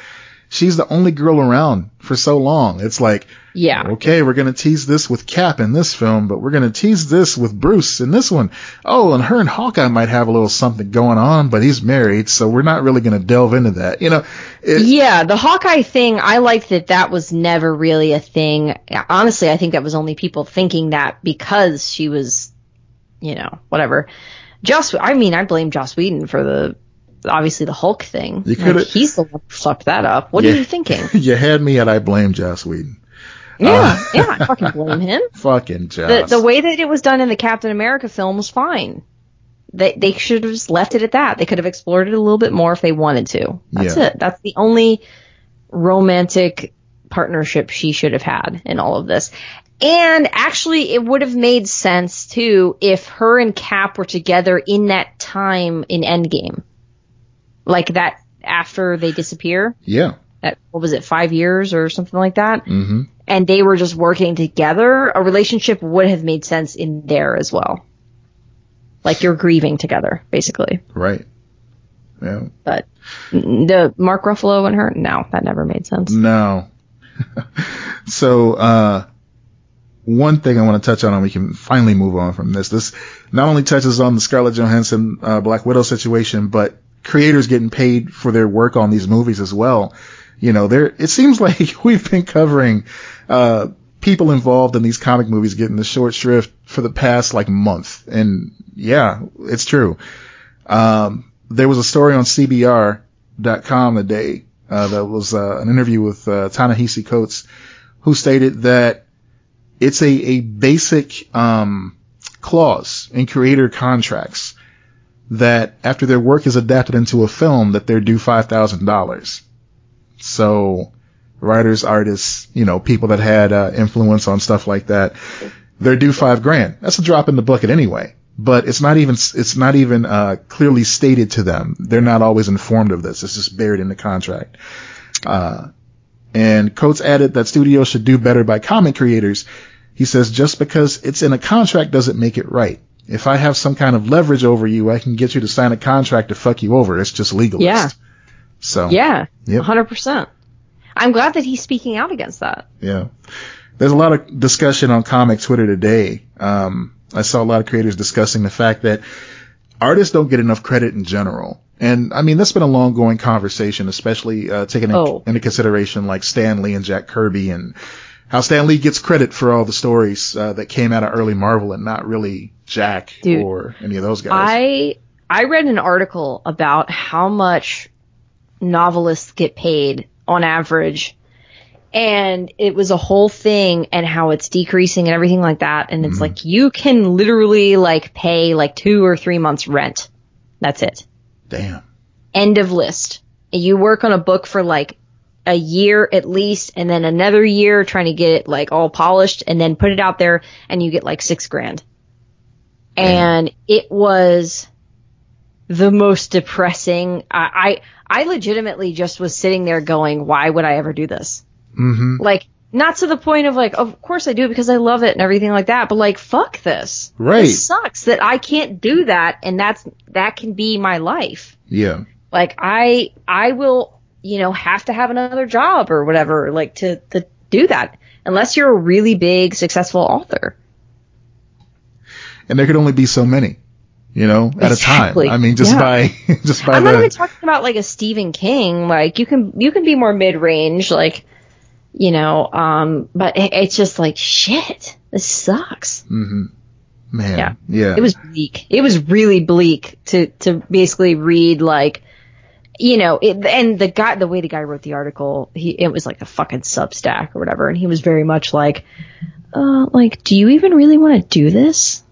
she's the only girl around for so long. It's like, Yeah. okay, we're going to tease this with Cap in this film, but we're going to tease this with Bruce in this one. Oh, and her and Hawkeye might have a little something going on, but he's married, so we're not really going to delve into that. You know, it, Yeah, the Hawkeye thing, I liked that that was never really a thing. Honestly, I think that was only people thinking that because she was, you know, whatever. Joss, I mean, I blame Joss Whedon for the, obviously the Hulk thing. You like, he's the one who fucked that up. What Yeah. are you thinking? you had me and I blame Joss Whedon. Yeah, uh, yeah, I fucking blame him. Fucking Joss. The, the way that it was done in the Captain America film was fine. They, they should have just left it at that. They could have explored it a little bit more if they wanted to. That's Yeah. it. That's the only romantic partnership she should have had in all of this. And actually, it would have made sense too if her and Cap were together in that time in Endgame. Like that after they disappear. yeah. At, what was it, five years or something like that? Mm-hmm. and they were just working together, a relationship would have made sense in there as well. Like you're grieving together, basically. Right. Yeah. But the Mark Ruffalo and her, no, that never made sense. No. so, uh, one thing I want to touch on, and we can finally move on from this. This not only touches on the Scarlett Johansson uh, Black Widow situation, but creators getting paid for their work on these movies as well. You know, there it seems like we've been covering uh, people involved in these comic movies getting the short shrift for the past like month, and yeah, it's true. Um, there was a story on CBR.com today uh, that was uh, an interview with uh, Ta-Nehisi Coates, who stated that it's a, a basic um, clause in creator contracts that after their work is adapted into a film that they're due five thousand dollars. So writers, artists, you know, people that had uh, influence on stuff like that, they're due five grand. That's a drop in the bucket anyway. But it's not even it's not even uh, clearly stated to them. They're not always informed of this. It's just buried in the contract. Uh, and Coates added that studios should do better by comic creators. He says just because it's in a contract doesn't make it right. If I have some kind of leverage over you, I can get you to sign a contract to fuck you over. It's just legalist. Yeah. So Yeah, Yep. 100%. I'm glad that he's speaking out against that. Yeah. There's a lot of discussion on comic Twitter today. Um, I saw a lot of creators discussing the fact that artists don't get enough credit in general. And I mean, that's been a long going conversation, especially, uh, taking in- Oh. into consideration like Stan Lee and Jack Kirby and how Stan Lee gets credit for all the stories, uh, that came out of early Marvel and not really Jack Dude, or any of those guys. I I read an article about how much novelists get paid on average and it was a whole thing and how it's decreasing and everything like that and it's like you can literally like pay like 2 or 3 months rent. That's it. Damn. End of list. You work on a book for like a year at least and then another year trying to get it like all polished and then put it out there and you get like 6 grand. And it was the most depressing. I, I, I legitimately just was sitting there going, why would I ever do this? hmm Like, not to the point of like, of course I do it because I love it and everything like that, but like, fuck this. Right. This sucks that I can't do that and that's, that can be my life. Yeah. Like, I, I will, you know, have to have another job or whatever, like to, to do that. Unless you're a really big, successful author. And there could only be so many, you know, at Exactly. a time. I mean, just Yeah. by, just by I'm the, not even talking about like a Stephen King. Like you can you can be more mid range, like you know. Um, but it, it's just like shit. This sucks. hmm Man, Yeah. yeah, It was bleak. It was really bleak to to basically read like, you know, it, and the guy, the way the guy wrote the article, he it was like a fucking Substack or whatever, and he was very much like, uh, like, do you even really want to do this?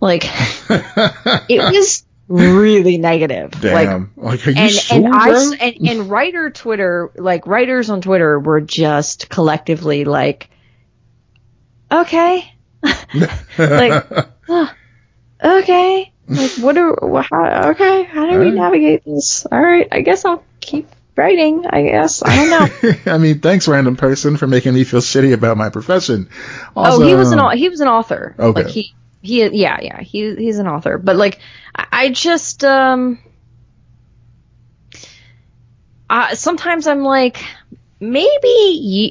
Like, it was really negative. Like, Damn. Like, are you and sure, and I and, and writer Twitter, like writers on Twitter, were just collectively like, okay, like, "Huh, okay, like what are how, okay, how do we Alright. navigate this? All right, I guess I'll keep writing. I guess I don't know. I mean, thanks, random person, for making me feel shitty about my profession. oh, he was an he was an author. Okay. Like he he yeah yeah he he's an author. But like I, just um. Uh, sometimes I'm like, maybe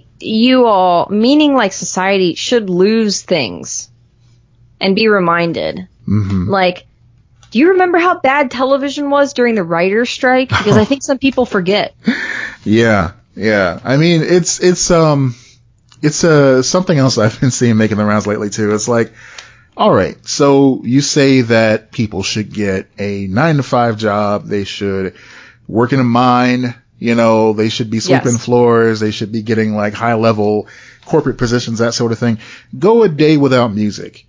y- you all, meaning like society, should lose things and be reminded. Mhm. Like, do you remember how bad television was during the writer's strike? Because I think some people forget. Yeah, yeah. I mean, it's it's um, it's uh something else I've been seeing making the rounds lately too. It's like, all right, so you say that people should get a nine to five job. They should work in a mine. You know, they should be sweeping Yes. floors. They should be getting like high level corporate positions, that sort of thing. Go a day without music.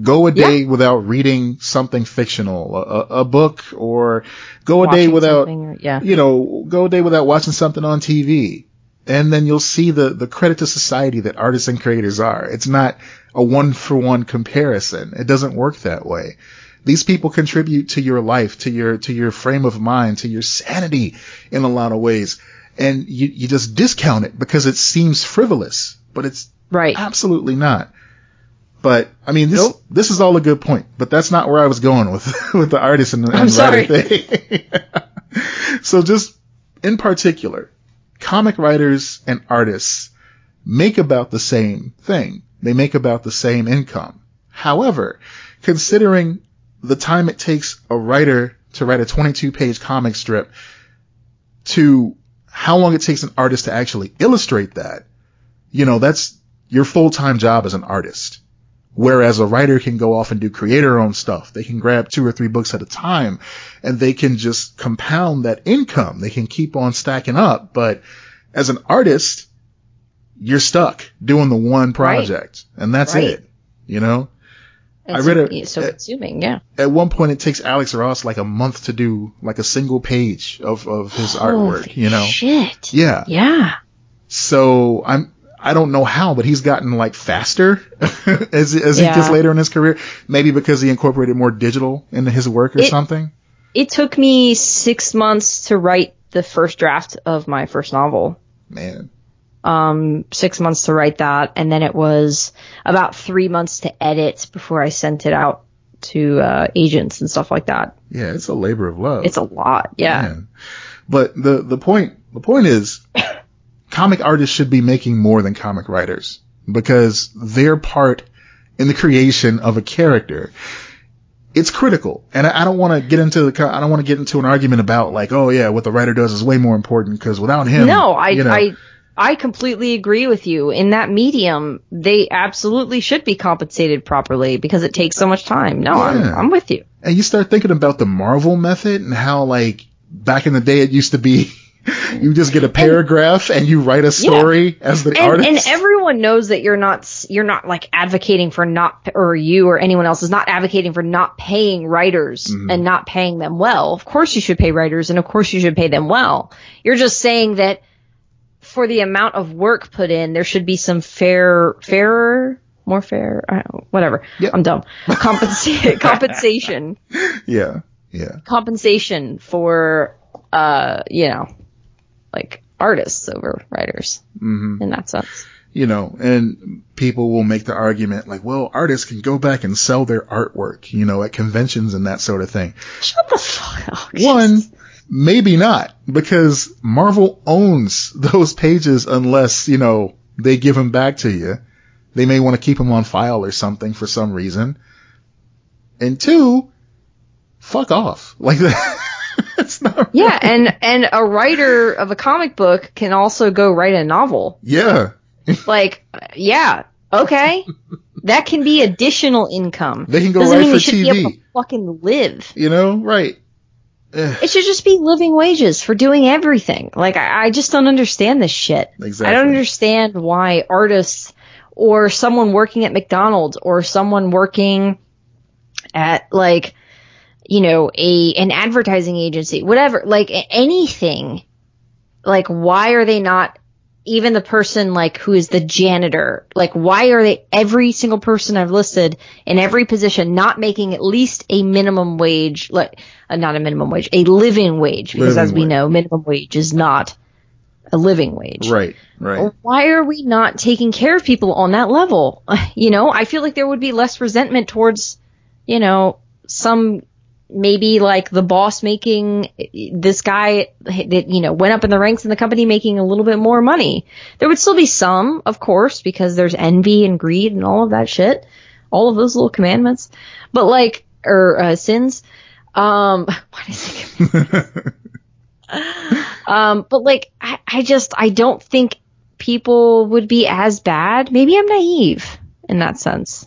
Go a Yeah. day without reading something fictional, a, a- book, or go a day without or- yeah. you know, go a day without watching something on TV. And then you'll see the, the credit to society that artists and creators are. It's not a one for one comparison. It doesn't work that way. These people contribute to your life, to your, to your frame of mind, to your sanity in a lot of ways. And you, you just discount it because it seems frivolous, but it's Right. absolutely not. But I mean, this Nope. this is all a good point, but that's not where I was going with with the artist and, and I'm sorry. thing. so just in particular, comic writers and artists make about the same thing. They make about the same income. However, considering the time it takes a writer to write a 22 page comic strip to how long it takes an artist to actually illustrate that, you know, that's your full-time job as an artist. Whereas a writer can go off and do creator owned stuff. They can grab two or three books at a time and they can just compound that income. They can keep on stacking up. But as an artist, you're stuck doing the one project and that's Right. it. You know, I read a- so consuming. Yeah. at one point it takes Alex Ross like a month to do like a single page of, of his artwork, Holy you know? Shit. Yeah. Yeah. So I'm, I don't know how, but he's gotten like faster as, as he gets later in his career. Maybe because he incorporated more digital into his work or It- something. It took me six months to write the first draft of my first novel. Man. Um, six months to write that, and then it was about three months to edit before I sent it out to uh, agents and stuff like that. Yeah, it's a labor of love. It's a lot. Yeah. Man. But the, the point, the point is comic artists should be making more than comic writers because their part in the creation of a character it's critical. And I, don't want to get into the, I don't want to get into an argument about like, oh yeah, what the writer does is way more important because without him, No, I, you know, I, I completely agree with you. In that medium, they absolutely should be compensated properly because it takes so much time. No, I'm, I'm with you. and you start thinking about the Marvel method and how like back in the day it used to be you just get a paragraph and, you write a story as the and, artist. and everyone knows that you're not you're not like advocating for not or you or anyone else is not advocating for not paying writers Mm-hmm. and not paying them well. Of course you should pay writers and of course you should pay them well. You're just saying that for the amount of work put in, there should be some fair fairer more fair whatever. Yep. I'm dumb. Compensa- compensation yeah. Yeah. compensation for uh you know like artists over writers Mm-hmm. in that sense. you know, and people will make the argument like, well, artists can go back and sell their artwork, you know, at conventions and that sort of thing. Shut the fuck up. One, maybe not, because Marvel owns those pages unless, you know, they give them back to you. They may want to keep them on file or something for some reason. And two, fuck off. Like that. Not. Yeah, and and a writer of a comic book can also go write a novel. Yeah. Like, yeah, Okay? that can be additional income. They can go Doesn't right mean for they should be able TV. to fucking live. You know, right? It should just be living wages for doing everything. Like, I, I just don't understand this shit. Exactly. I don't understand why artists or someone working at McDonald's or someone working at like, you know, a, an advertising agency, whatever, like anything, like why are they not even the person like who is the janitor, like why are they every single person I've listed in every position not making at least a minimum wage, like uh, not a minimum wage, a living wage, because Living as we wage. know, minimum wage is not a living wage. Right, right. Why are we not taking care of people on that level? You know, I feel like there would be less resentment towards, you know, some maybe like the boss making this guy that, you know, went up in the ranks in the company making a little bit more money. There would still be some, of course, because there's envy and greed and all of that shit. All of those little commandments. But like, or, uh, sins. Um, what is it? Um, but like, I, I just, I don't think people would be as bad. Maybe I'm naive in that sense.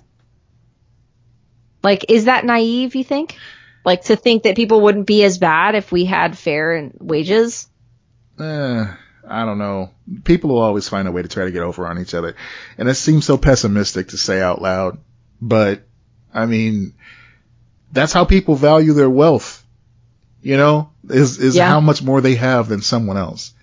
Like, is that naive, you think? Like, to think that people wouldn't be as bad if we had fair wages? Eh, I don't know. People will always find a way to try to get over on each other. And it seems so pessimistic to say out loud, but I mean, that's how people value their wealth. You know, is, is Yeah. how much more they have than someone else.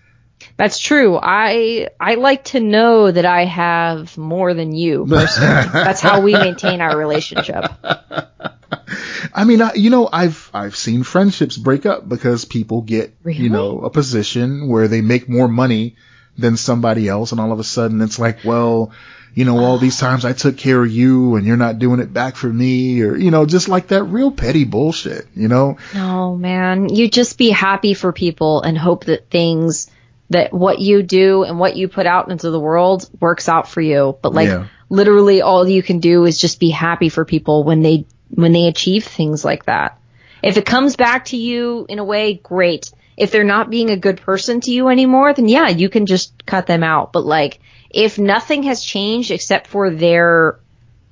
That's true. I, I like to know that I have more than you, personally. That's how we maintain our relationship. I mean, I, you know, I've I've seen friendships break up because people get Really? you know a position where they make more money than somebody else, and all of a sudden it's like, well, you know, all these times I took care of you, and you're not doing it back for me, or you know, just like that real petty bullshit, you know. No, man. You just be happy for people and hope that things that what you do and what you put out into the world works out for you. But like Yeah. literally all you can do is just be happy for people when they when they achieve things like that. If it comes back to you in a way, great. If they're not being a good person to you anymore, then yeah, you can just cut them out. But like if nothing has changed except for their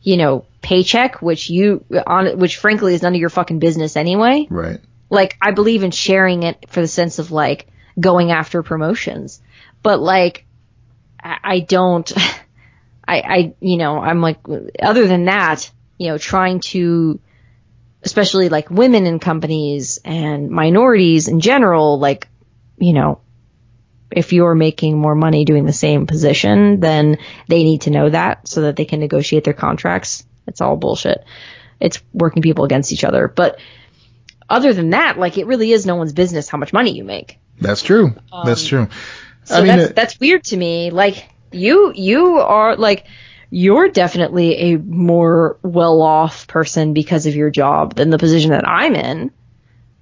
you know, paycheck, which you on which frankly is none of your fucking business anyway Right. like I believe in sharing it for the sense of like going after promotions, but like I, I don't, I, I, you know, I'm like, other than that, you know, trying to, especially like women in companies and minorities in general, like, you know, if you're making more money doing the same position, then they need to know that so that they can negotiate their contracts. It's all bullshit. It's working people against each other. But other than that, like it really is no one's business how much money you make. That's true. That's um, true. So I mean, that's it- that's weird to me. Like you you are like you're definitely a more well off person because of your job than the position that I'm in.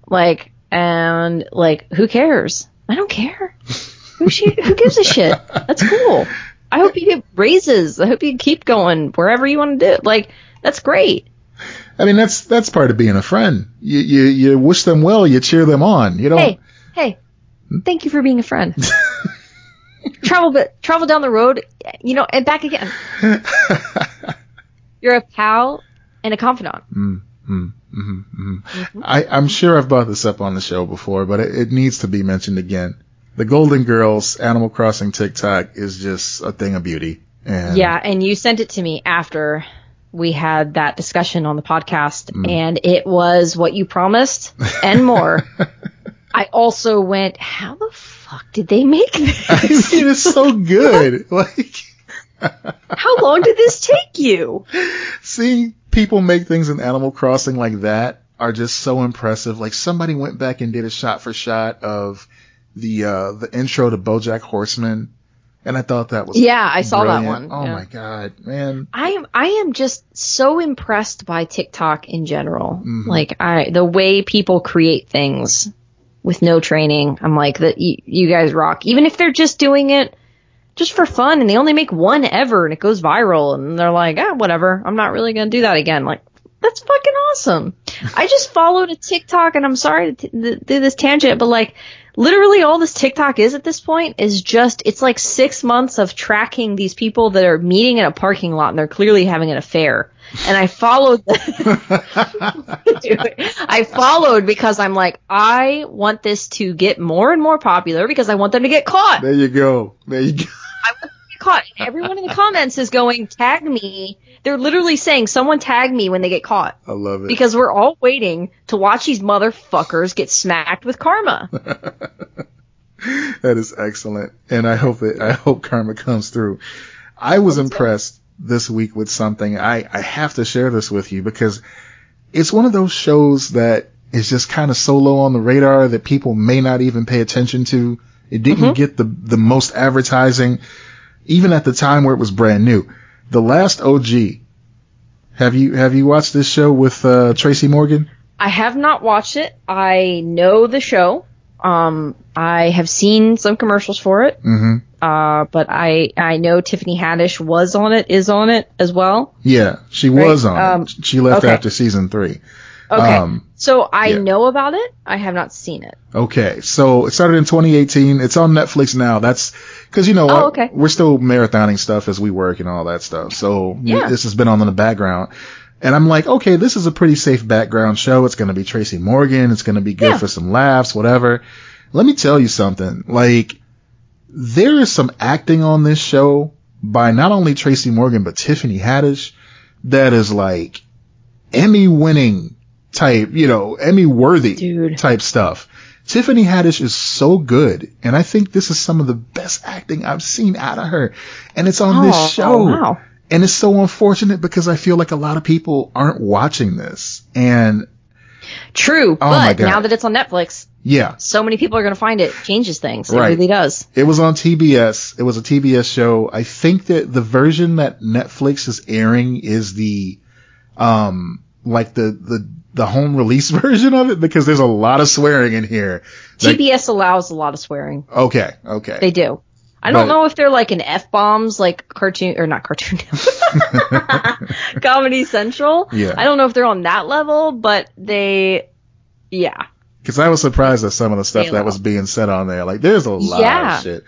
Like and like who cares? I don't care. Who she, who gives a shit? That's cool. I hope you get raises. I hope you keep going wherever you want to do. Like that's great. I mean, that's that's part of being a friend. You you you wish them well, you cheer them on. You don't. Hey, hey, thank you for being a friend. travel, but travel down the road, you know, and back again. You're a pal and a confidant. Mm, mm, mm, mm-hmm. I, I'm sure I've brought this up on the show before, but it, it needs to be mentioned again. The Golden Girls Animal Crossing TikTok is just a thing of beauty. And Yeah, and you sent it to me after we had that discussion on the podcast, and it was what you promised and more. I also went, how the fuck did they make this? I mean, it is so good. like How long did this take you? seeing people make things in Animal Crossing like that are just so impressive. Like somebody went back and did a shot for shot of the uh the intro to BoJack Horseman, and I thought that was Yeah, I saw that brilliant. one. Oh yeah. my god, man! I am I am just so impressed by TikTok in general. Mm-hmm. Like I the way people create things with no training. I'm like that you, you guys rock. Even if they're just doing it just for fun and they only make one ever and it goes viral and they're like, "Ah, whatever. I'm not really going to do that again." Like that's fucking awesome. I just followed a TikTok and I'm sorry to t- th- do this tangent, but like literally all this TikTok is at this point is just it's like six months of tracking these people that are meeting in a parking lot and they're clearly having an affair. And I followed Dude, I followed because I'm like, I want this to get more and more popular because I want them to get caught. There you go. There you go. I want them to get caught. And everyone in the comments is going, tag me. They're literally saying, someone tag me when they get caught. I love it. Because we're all waiting to watch these motherfuckers get smacked with karma. that is excellent, and I hope it. I hope karma comes through. I was impressed this week with something. I I have to share this with you because it's one of those shows that is just kind of so low on the radar that people may not even pay attention to. It didn't Mhm. get the the most advertising, even at the time where it was brand new. The Last OG. Have you have you watched this show with uh, Tracy Morgan? I have not watched it. I know the show. Um, I have seen some commercials for it. Mm-hmm. Uh, but I I know Tiffany Haddish was on it, is on it as well. Yeah, she Right, was on. um, it. She left okay. after season three. Okay. Um, so I yeah. know about it. I have not seen it. Okay, so it started in 2018. It's on Netflix now. That's because you know Oh, okay. we're still marathoning stuff as we work and all that stuff. So Yeah. this has been on in the background, and I'm like, okay, this is a pretty safe background show. It's going to be Tracy Morgan. It's going to be good Yeah. for some laughs, whatever. Let me tell you something. Like there is some acting on this show by not only Tracy Morgan but Tiffany Haddish that is like Emmy winning type, you know, Emmy worthy Dude. type stuff. Tiffany Haddish is so good, and I think this is some of the best acting I've seen out of her. And it's on Oh, this show. wow. And it's so unfortunate because I feel like a lot of people aren't watching this. And True, Oh but now that it's on Netflix, yeah, so many people are going to find it. Changes things. It Right. really does. It was on TBS. It was a TBS show. I think that the version that Netflix is airing is the, um, like the, the, the home release version of it because there's a lot of swearing in here. Like- TBS allows a lot of swearing. okay. Okay. They do. I don't But- know if they're like an F bombs like cartoon or not cartoon Comedy Central. Yeah. I don't know if they're on that level, but they yeah. Cause I was surprised at some of the stuff that was being said on there. Like there's a lot Yeah. of shit.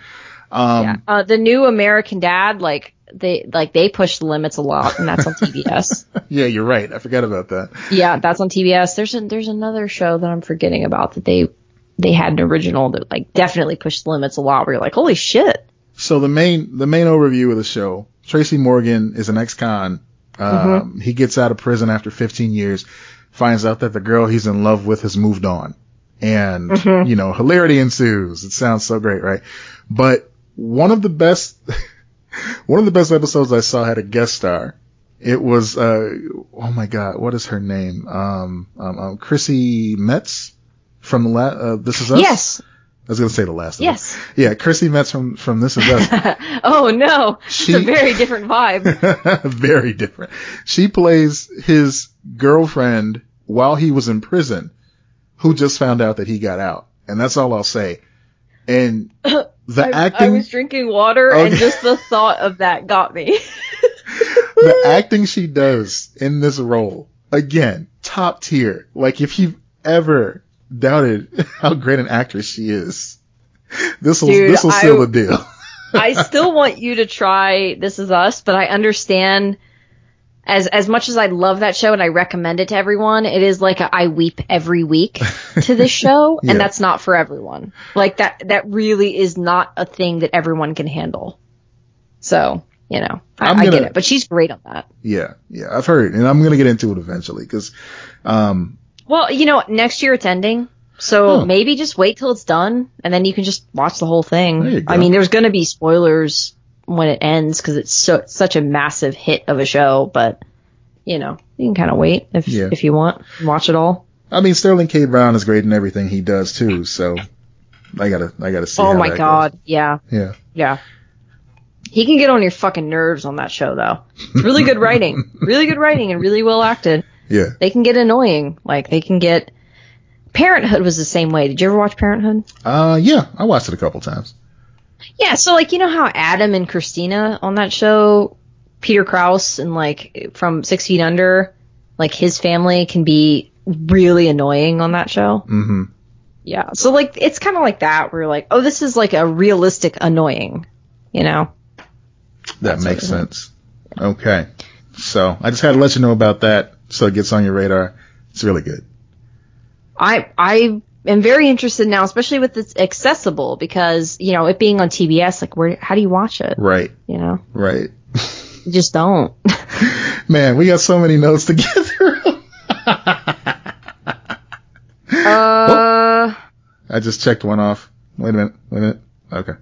Um, yeah. Uh, the new American Dad like they like they push the limits a lot and that's on TBS. yeah, you're right. I forgot about that. yeah, that's on TBS. There's a, there's another show that I'm forgetting about that they they had an original that like definitely pushed the limits a lot where you're like, "Holy shit." So the main the main overview of the show, Tracy Morgan is an ex-con. Um, He gets out of prison after 15 years, finds out that the girl he's in love with has moved on, and Mhm. you know hilarity ensues. It sounds so great, right? But one of the best one of the best episodes I saw had a guest star. It was uh oh my god, what is her name? Um, um, um Chrissy Metz from the la- uh, This Is Us. Yes. I was gonna say the last. one. Yes. Yeah, Chrissy Metz from from This Is Us. oh no. She- it's a very different vibe. Very different. She plays his girlfriend while he was in prison, who just found out that he got out, and that's all I'll say. And the I, acting, I was drinking water and just the thought of that got me. the acting she does in this role, again, top tier. Like if you've ever doubted how great an actress she is, this will this will I- seal the deal. I still want you to try This Is Us, but I understand as as much as I love that show and I recommend it to everyone, it is like a, I weep every week to this show, Yeah. and that's not for everyone. Like that that really is not a thing that everyone can handle. So you know, I, I'm I get it, but she's great on that. yeah, yeah, I've heard, and I'm gonna get into it eventually because, um, Well, you know, next year it's ending. So Huh. maybe just wait till it's done and then you can just watch the whole thing. There you go. I mean, there's going to be spoilers when it ends because it's so such a massive hit of a show, but you know, you can kind of wait if Yeah. if you want, watch it all. I mean, Sterling K. Brown is great in everything he does too. So I gotta, I gotta see. oh my god, yeah, goes. Yeah. yeah. He can get on your fucking nerves on that show though. It's really good writing, really good writing, and really well acted. Yeah. They can get annoying, like they can get. Parenthood was the same way. Did you ever watch Parenthood? Uh, yeah, I watched it a couple times. Yeah, so like you know how Adam and Christina on that show, Peter Krause and like from Six Feet Under, like his family can be really annoying on that show. hmm Yeah. So like it's kind of like that where you're like, oh, this is like a realistic annoying, you know. That makes sense. Okay. So I just had to let you know about that so it gets on your radar. It's really good. I I am very interested now, especially with it's accessible because you know it being on TBS. Like, where how do you watch it? Right. You know, Right. you just don't. Man, we got so many notes to get through. uh, I just checked one off. Wait a minute. Wait a minute. Okay.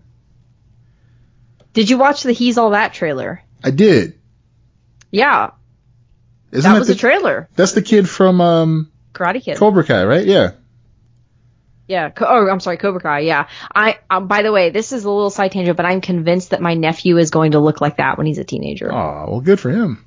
did you watch the He's All That trailer? I did. Yeah, Isn't that that was the, a trailer. That's the kid from um Karate Kid. Cobra Kai, right? Yeah. Yeah. Oh, I'm sorry, Cobra Kai. Yeah. I. Um, by the way, this is a little side tangent, but I'm convinced that my nephew is going to look like that when he's a teenager. Oh, well, good for him.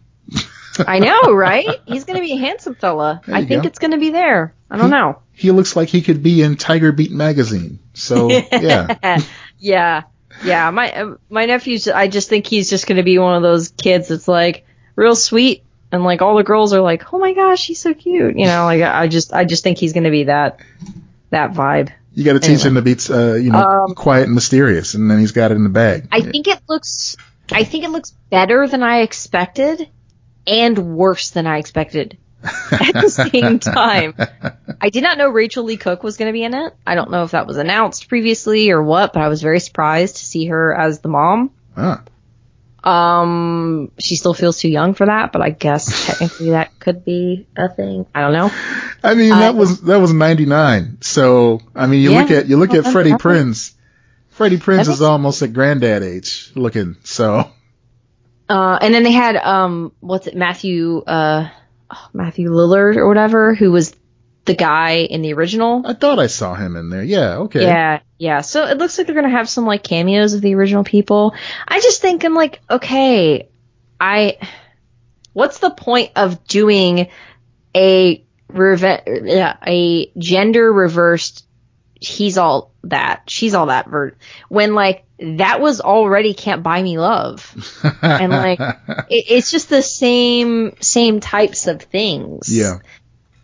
I know, right? He's going to be a handsome fella. I think go. it's going to be there. I don't know. He looks like he could be in Tiger Beat magazine. So yeah, yeah. Yeah. My uh, my nephew's. I just think he's just going to be one of those kids that's like real sweet. And like all the girls are like, oh my gosh, he's so cute, you know. Like I just, I just think he's gonna be that, that vibe. you got to teach him to be, uh, you know, Um, quiet and mysterious, and then he's got it in the bag. I think it looks I think it looks better than I expected and worse than I expected at the same time. I did not know Rachael Leigh Cook was going to be in it. I don't know if that was announced previously or what, but I was very surprised to see her as the mom. Ah, Um, she still feels too young for that, but I guess technically that could be a thing. I don't know. I mean that Uh, was that was '99. So I mean, you Yeah. look at you look at Freddie Prinze. Freddie Prinze is almost at granddad age looking. So Uh, and then they had um, what's it, Matthew uh, oh, Matthew Lillard or whatever, who was the guy in the original. I thought I saw him in there. Yeah. Okay. Yeah, yeah. So it looks like they're gonna have some like cameos of the original people. I just think I'm like, okay, I, what's the point of doing a reve- yeah, a gender reversed? He's all that, she's all that. Ver- when like that was already can't buy me love, and like it, it's just the same same types of things. yeah.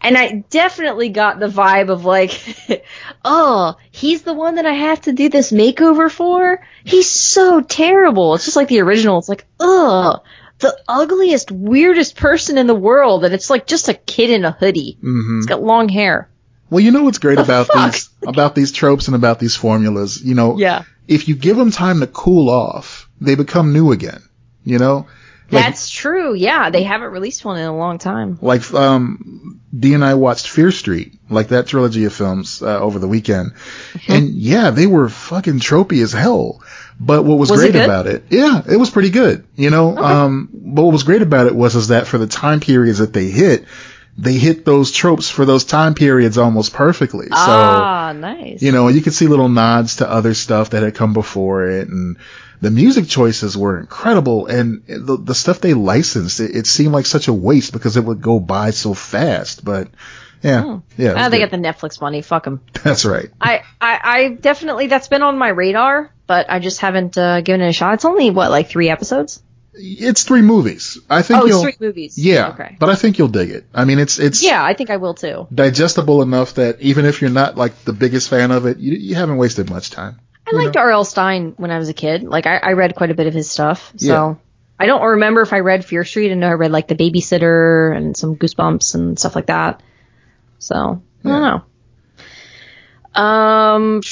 And I definitely got the vibe of like, oh, he's the one that I have to do this makeover for? He's so terrible. It's just like the original. It's like, ugh, the ugliest, weirdest person in the world. And it's like just a kid in a hoodie. hmm He's got long hair. Well, you know what's great The about fuck? these about these tropes and about these formulas. You know, Yeah. if you give them time to cool off, they become new again. You know, Like- That's true. Yeah. They haven't released one in a long time. like um, Dee and I watched Fear Street, like that trilogy of films uh, over the weekend, Mm-hmm. and yeah, they were fucking tropey as hell. But what was, Was great good? about it, yeah, it was pretty good. You know, um, but what was great about it was is that for the time periods that they hit, they hit those tropes for those time periods almost perfectly. So ah, nice. you know, you could see little nods to other stuff that had come before it, and the music choices were incredible. And the, the stuff they licensed, it, it seemed like such a waste because it would go by so fast. But yeah, Hmm. yeah, Ah, they good. got the Netflix money. Fuck them. that's right. I, I, I definitely, that's been on my radar, but I just haven't uh, given it a shot. It's only, what, like three episodes? It's three movies. I think Oh, you'll, three movies. yeah, Okay. but I think you'll dig it. I mean, it's it's Yeah, I think I will too. digestible enough that even if you're not like the biggest fan of it, you, you haven't wasted much time. I liked R.L. Stine when I was a kid. Like I, I read quite a bit of his stuff. So Yeah. I don't remember if I read Fear Street. I know I read like The Babysitter and some Goosebumps and stuff like that. So I don't know. Um,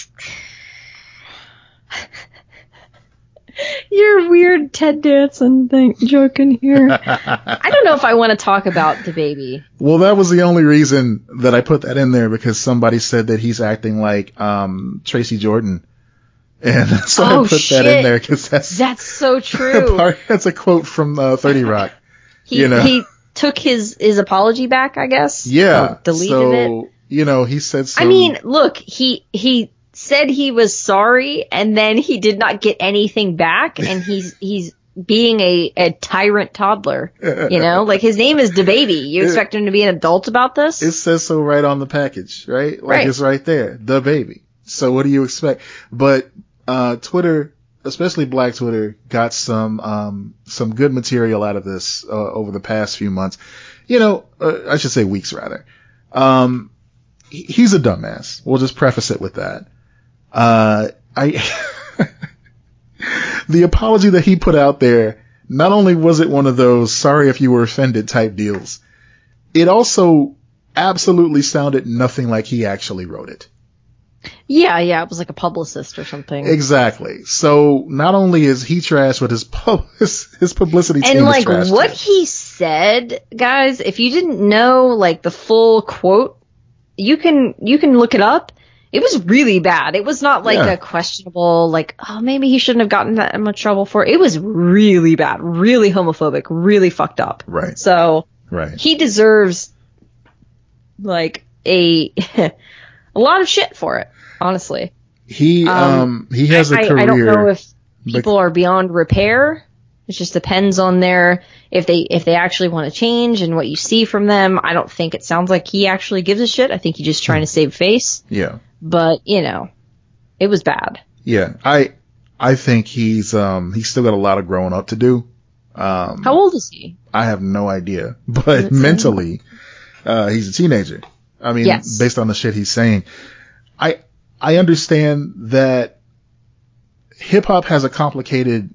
your weird Ted Danson thing joke in here. I don't know if I want to talk about the baby. Well, that was the only reason that I put that in there because somebody said that he's acting like um Tracy Jordan, and so I Oh, put that shit. in there because that's That's so true. part, that's a quote from uh, Thirty Rock. He you know. he took his his apology back, I guess. Yeah, deleted so it. you know he said. Some, I mean, look, he he said he was sorry, and then he did not get anything back, and he's he's being a, a tyrant toddler. You know, like his name is DaBaby. You expect him to be an adult about this? it says so right on the package, right? Like Right. it's right there, the baby. So what do you expect? But uh Twitter, especially Black Twitter, got some um some good material out of this uh, over the past few months. You know, uh, I should say weeks rather. Um he's a dumbass. We'll just preface it with that. Uh, I, the apology that he put out there, not only was it one of those sorry if you were offended type deals, it also absolutely sounded nothing like he actually wrote it. Yeah, yeah, it was like a publicist or something. Exactly. So not only is he trash, but his pub his, his publicity team and like is trash what too. he said, guys, if you didn't know like the full quote, you can you can look it up. It was really bad. It was not like Yeah. a questionable like oh maybe he shouldn't have gotten that much trouble for. it. It was really bad, really homophobic, really fucked up. Right. So Right. he deserves like a a lot of shit for it, honestly. He um, Um, he has a I, career. I don't know if people are beyond repair. It just depends on their if they if they actually want to change and what you see from them. I don't think it sounds like he actually gives a shit. I think he's just trying to save face. yeah. But you know, it was bad. Yeah. I I think he's um he's still got a lot of growing up to do. Um How old is he? I have no idea, but Does it say? mentally, uh, he's a teenager. I mean, Yes. based on the shit he's saying, I, understand that hip hop has a complicated,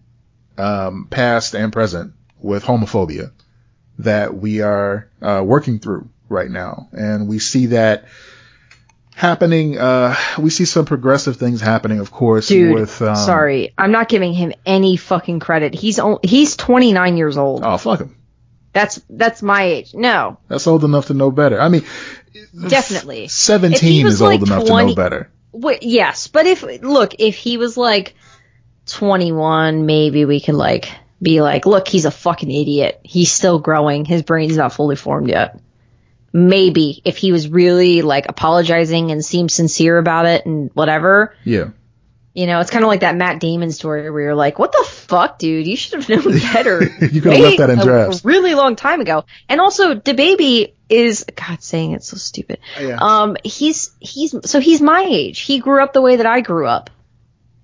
um, past and present with homophobia that we are, uh, working through right now. And we see that happening, uh, we see some progressive things happening, of course, Dude, with, um, sorry, I'm not giving him any fucking credit. He's on, he's 29 years old. Oh, fuck him. That's that's my age. No, That's old enough to know better. I mean, definitely. 17 is old like enough to know better. Wait, yes, but if look, if he was like 21, maybe we could like be like, look, he's a fucking idiot. He's still growing. His brain's not fully formed yet. Maybe if he was really like apologizing and seemed sincere about it and whatever, Yeah. you know, it's kind of like that Matt Damon story where you're like, what the fuck, dude? You should have known better. You could have left that in drafts. A really long time ago. And also, DaBaby is, God, saying it's so stupid. Yeah. Um, he's, he's, so he's my age. He grew up the way that I grew up.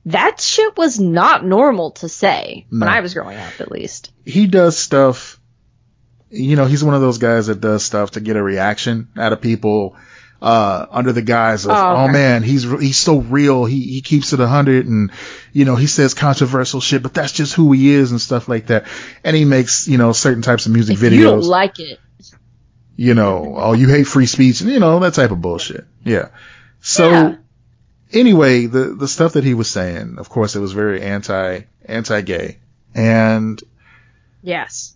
That shit was not normal to say No. when I was growing up, at least. he does stuff. You know, he's one of those guys that does stuff to get a reaction out of people, uh, under the guise of, Oh, oh, man, he's, he's so real. He, he keeps it a hundred and, you know, he says controversial shit, but that's just who he is and stuff like that. And he makes, you know, certain types of music If videos. you don't like it, you know, oh, you hate free speech, and you know, that type of bullshit. Yeah. So Yeah. anyway, the, the stuff that he was saying, of course, it was very anti, anti-gay. And yes.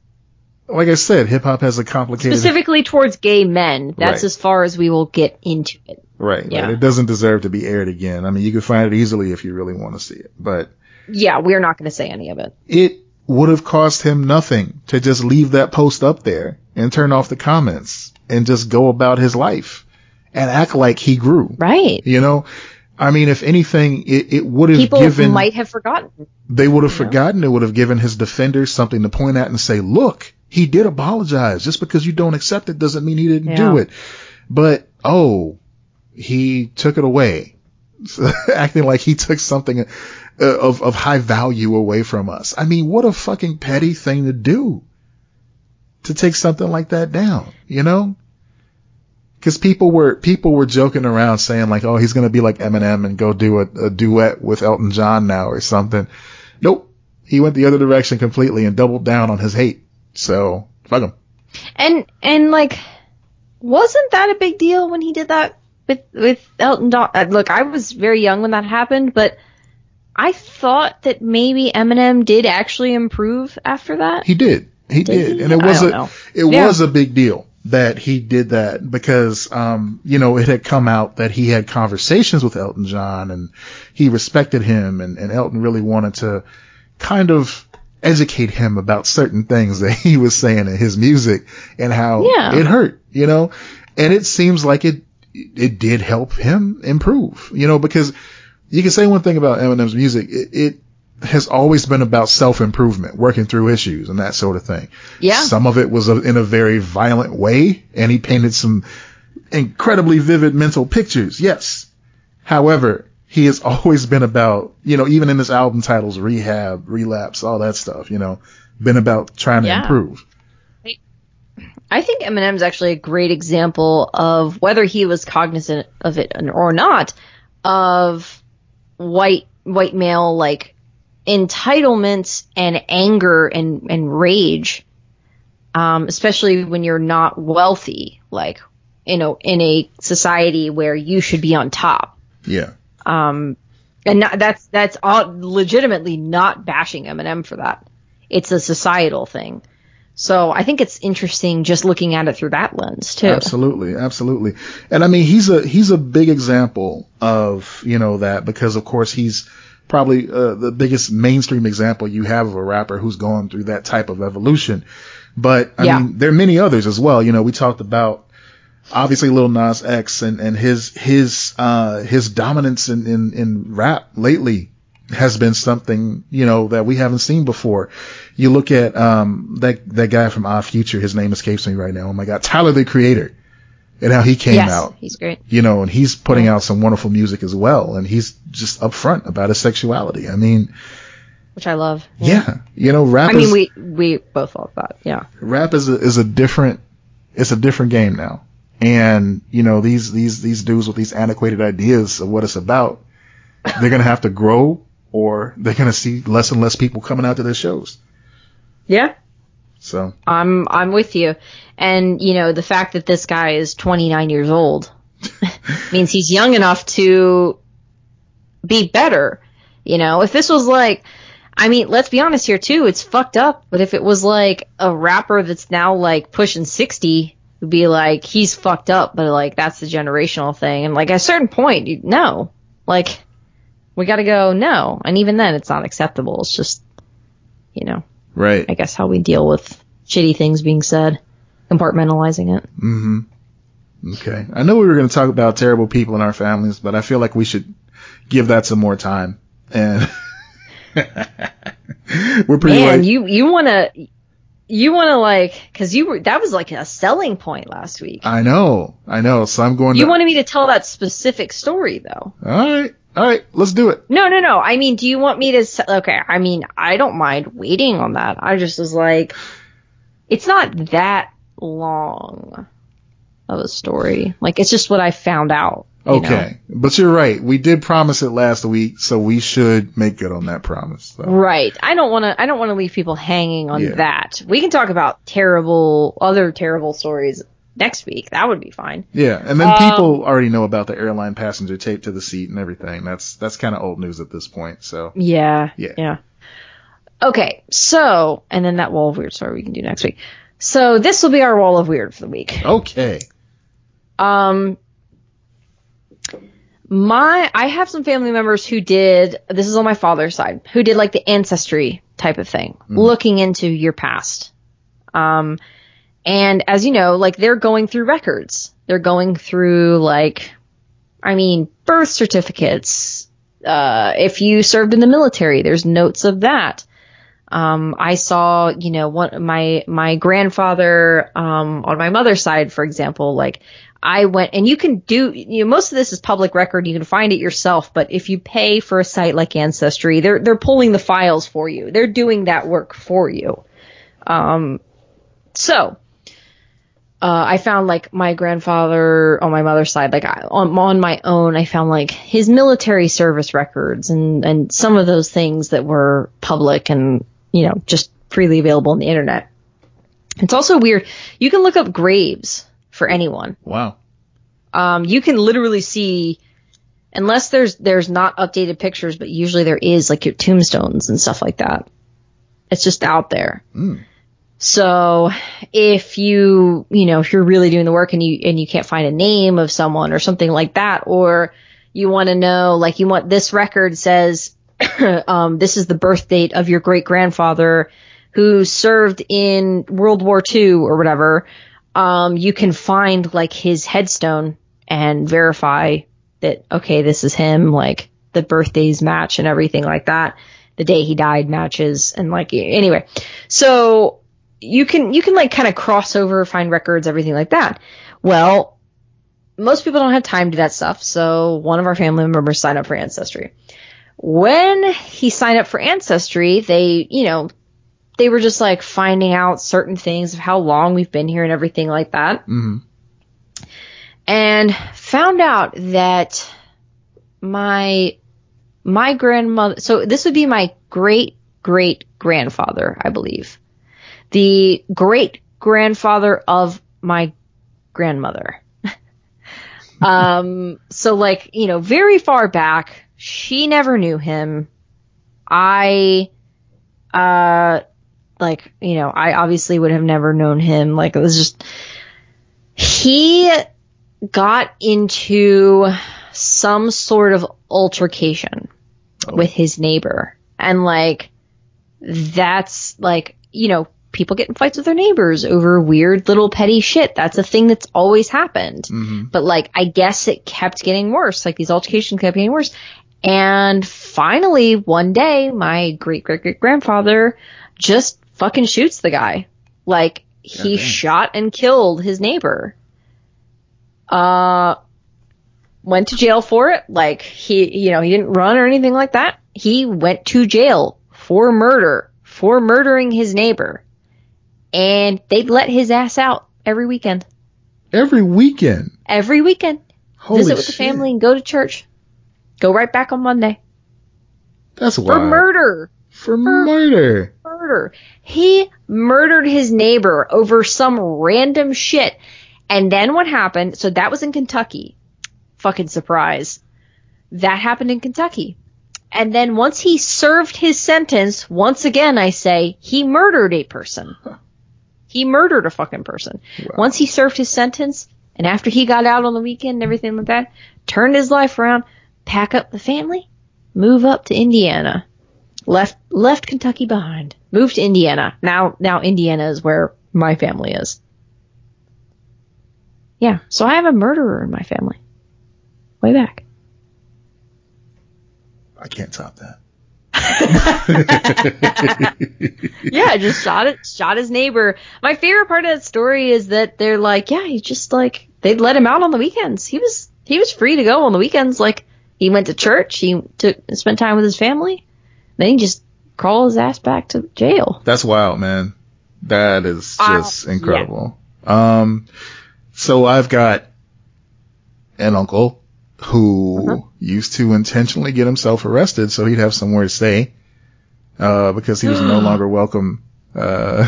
like I said, hip hop has a complicated, Specifically towards gay men. That's Right. as far as we will get into it. right. Yeah. Like, it doesn't deserve to be aired again. I mean, you can find it easily if you really want to see it, but Yeah, we're not going to say any of it. it would have cost him nothing to just leave that post up there and turn off the comments and just go about his life and act like he grew. Right. You know, I mean, if anything, it, it would have People given, might have forgotten. they would have know? forgotten. It would have given his defenders something to point at and say, look, he did apologize. Just because you don't accept it doesn't mean he didn't do it. But, oh, he took it away. Acting like he took something uh, of, of high value away from us. I mean, what a fucking petty thing to do. To take something like that down, you know? Cause people were, people were joking around saying like, oh, he's gonna be like Eminem and go do a, a duet with Elton John now or something. Nope. He went the other direction completely and doubled down on his hate. So, fuck him. And and like, wasn't that a big deal when he did that with with Elton John? Uh, look, I was very young when that happened, but I thought that maybe Eminem did actually improve after that. He did. He Did. And it was a, know. it Yeah. was a big deal that he did that because, um, you know, it had come out that he had conversations with Elton John and he respected him and, and Elton really wanted to kind of educate him about certain things that he was saying in his music and how Yeah. it hurt, you know, and it seems like it, it did help him improve, you know, because you can say one thing about Eminem's music. It, it has always been about self-improvement, working through issues and that sort of thing. Yeah. Some of it was a, in a very violent way and he painted some incredibly vivid mental pictures. Yes. However, he has always been about, you know, even in his album titles, rehab, relapse, all that stuff, you know, been about trying to Yeah. improve. I think Eminem's actually a great example of whether he was cognizant of it or not, of white white male like entitlement and anger and and rage, um, especially when you're not wealthy, like you know, in a society where you should be on top. Yeah. Um, and not, that's that's all legitimately not bashing Eminem for that. It's a societal thing. So I think it's interesting just looking at it through that lens too. Absolutely, absolutely. And I mean, he's a he's a big example of you know that because of course he's probably uh, the biggest mainstream example you have of a rapper who's gone through that type of evolution. But I Yeah. mean, there are many others as well. You know, we talked about obviously Lil Nas X and, and his his uh his dominance in, in, in rap lately has been something, you know, that we haven't seen before. You look at um that that guy from Odd Future, his name escapes me right now. Oh my god, Tyler the Creator. And how he came yes, out. he's great. You know, and he's putting out some wonderful music as well. And he's just upfront about his sexuality. I mean, Which I love. yeah, you know, rap I mean, we we both love that. Yeah. rap is a, is a different, it's a different game now. And, you know, these, these, these dudes with these antiquated ideas of what it's about, they're going to have to grow or they're going to see less and less people coming out to their shows. Yeah. So, I'm I'm with you. And you know, the fact that this guy is 29 years old means he's young enough to be better. You know, if this was like I mean, let's be honest here too, it's fucked up, but if it was like a rapper that's now like pushing 60, would be like he's fucked up, but like that's the generational thing. And like at a certain point, you, no. Like we got to go no. And even then it's not acceptable. It's just you know, right. I guess how we deal with shitty things being said, compartmentalizing it. Mm hmm Okay. I know we were going to talk about terrible people in our families, but I feel like we should give that some more time. And we're pretty Man, like, you you want to you want to like cuz you were that was like a selling point last week. I know, I know. So I'm going you to, wanted me to tell that specific story though. all right, all right, let's do it. No, no, no. I mean, do you want me to okay, I mean, I don't mind waiting on that. I just was like it's not that long of a story. Like it's just what I found out. you know? Okay. But you're right. We did promise it last week, so we should make good on that promise. So. Right. I don't want to. I don't want to leave people hanging on Yeah. that. We can talk about terrible, other terrible stories next week. That would be fine. Yeah, and then Um, people already know about the airline passenger taped to the seat and everything. That's that's kind of old news at this point. So Yeah. Yeah. Yeah. Okay. So, and then that wall of weird story we can do next week. So this will be our wall of weird for the week. okay, Um, my I have some family members who did this is on my father's side who did like the ancestry type of thing, looking into your past. Um, and as you know, like they're going through records. They're going through like, I mean, birth certificates. Uh, if you served in the military, there's notes of that. Um, I saw, you know, one, my, my grandfather, um, on my mother's side, for example, like I went and you can do, you know, most of this is public record. You can find it yourself, but if you pay for a site like Ancestry, they're, they're pulling the files for you. They're doing that work for you. Um, so, uh, I found like my grandfather on my mother's side, like I, on, on my own, I found like his military service records and, and some of those things that were public and, you know, just freely available on the internet. It's also weird. You can look up graves for anyone. wow, Um, you can literally see, unless there's, there's not updated pictures, but usually there is like your tombstones and stuff like that. It's just out there. Mm. So if you, you know, if you're really doing the work and you, and you can't find a name of someone or something like that, or you want to know, like you want this record says, um, this is the birth date of your great grandfather who served in World War II or whatever, um, you can find like his headstone and verify that, okay, this is him, like the birthdays match and everything like that. The day he died matches and like, anyway. So you can, you can like kind of cross over, find records, everything like that. Well, most people don't have time to do that stuff. So one of our family members signed up for Ancestry. When he signed up for Ancestry, they, you know, they were just like finding out certain things of how long we've been here and everything like that. hmm and found out that my my grandmother so this would be my great great grandfather i believe the great grandfather of my grandmother. Um so like you know very far back she never knew him. I uh like you know i obviously would have never known him. Like it was just he got into some sort of altercation with his neighbor. And like, that's like, you know, people get in fights with their neighbors over weird little petty shit. That's a thing that's always happened. hmm But like, I guess it kept getting worse. Like these altercations kept getting worse. And finally, one day, my great great great grandfather just fucking shoots the guy. Like, he shot and killed his neighbor. Uh, went to jail for it. Like, he, you know, he didn't run or anything like that. He went to jail for murder, for murdering his neighbor. And they'd let his ass out every weekend. Every weekend. Every weekend Holy visit with the family and go to church. Go right back on Monday That's wild. for murder. For murder. Murder. He murdered his neighbor over some random shit. And then what happened? So that was in Kentucky. Fucking surprise. That happened in Kentucky. And then once he served his sentence, once again I say, he murdered a person. He murdered a fucking person. Wow. Once he served his sentence, and after he got out on the weekend and everything like that, turned his life around, pack up the family, move up to Indiana. Left left Kentucky behind. Moved to Indiana. Now now Indiana is where my family is. Yeah, so I have a murderer in my family. Way back. I can't top that. yeah, just shot it, shot his neighbor. My favorite part of that story is that they're like, yeah, he just like they'd let him out on the weekends. He was he was free to go on the weekends. Like he went to church, he took spent time with his family, then he just crawled his ass back to jail. That's wild, man. That is Uh, just incredible. Um, so I've got an uncle who Uh-huh. used to intentionally get himself arrested so he'd have somewhere to stay, uh, because he was no longer welcome, uh,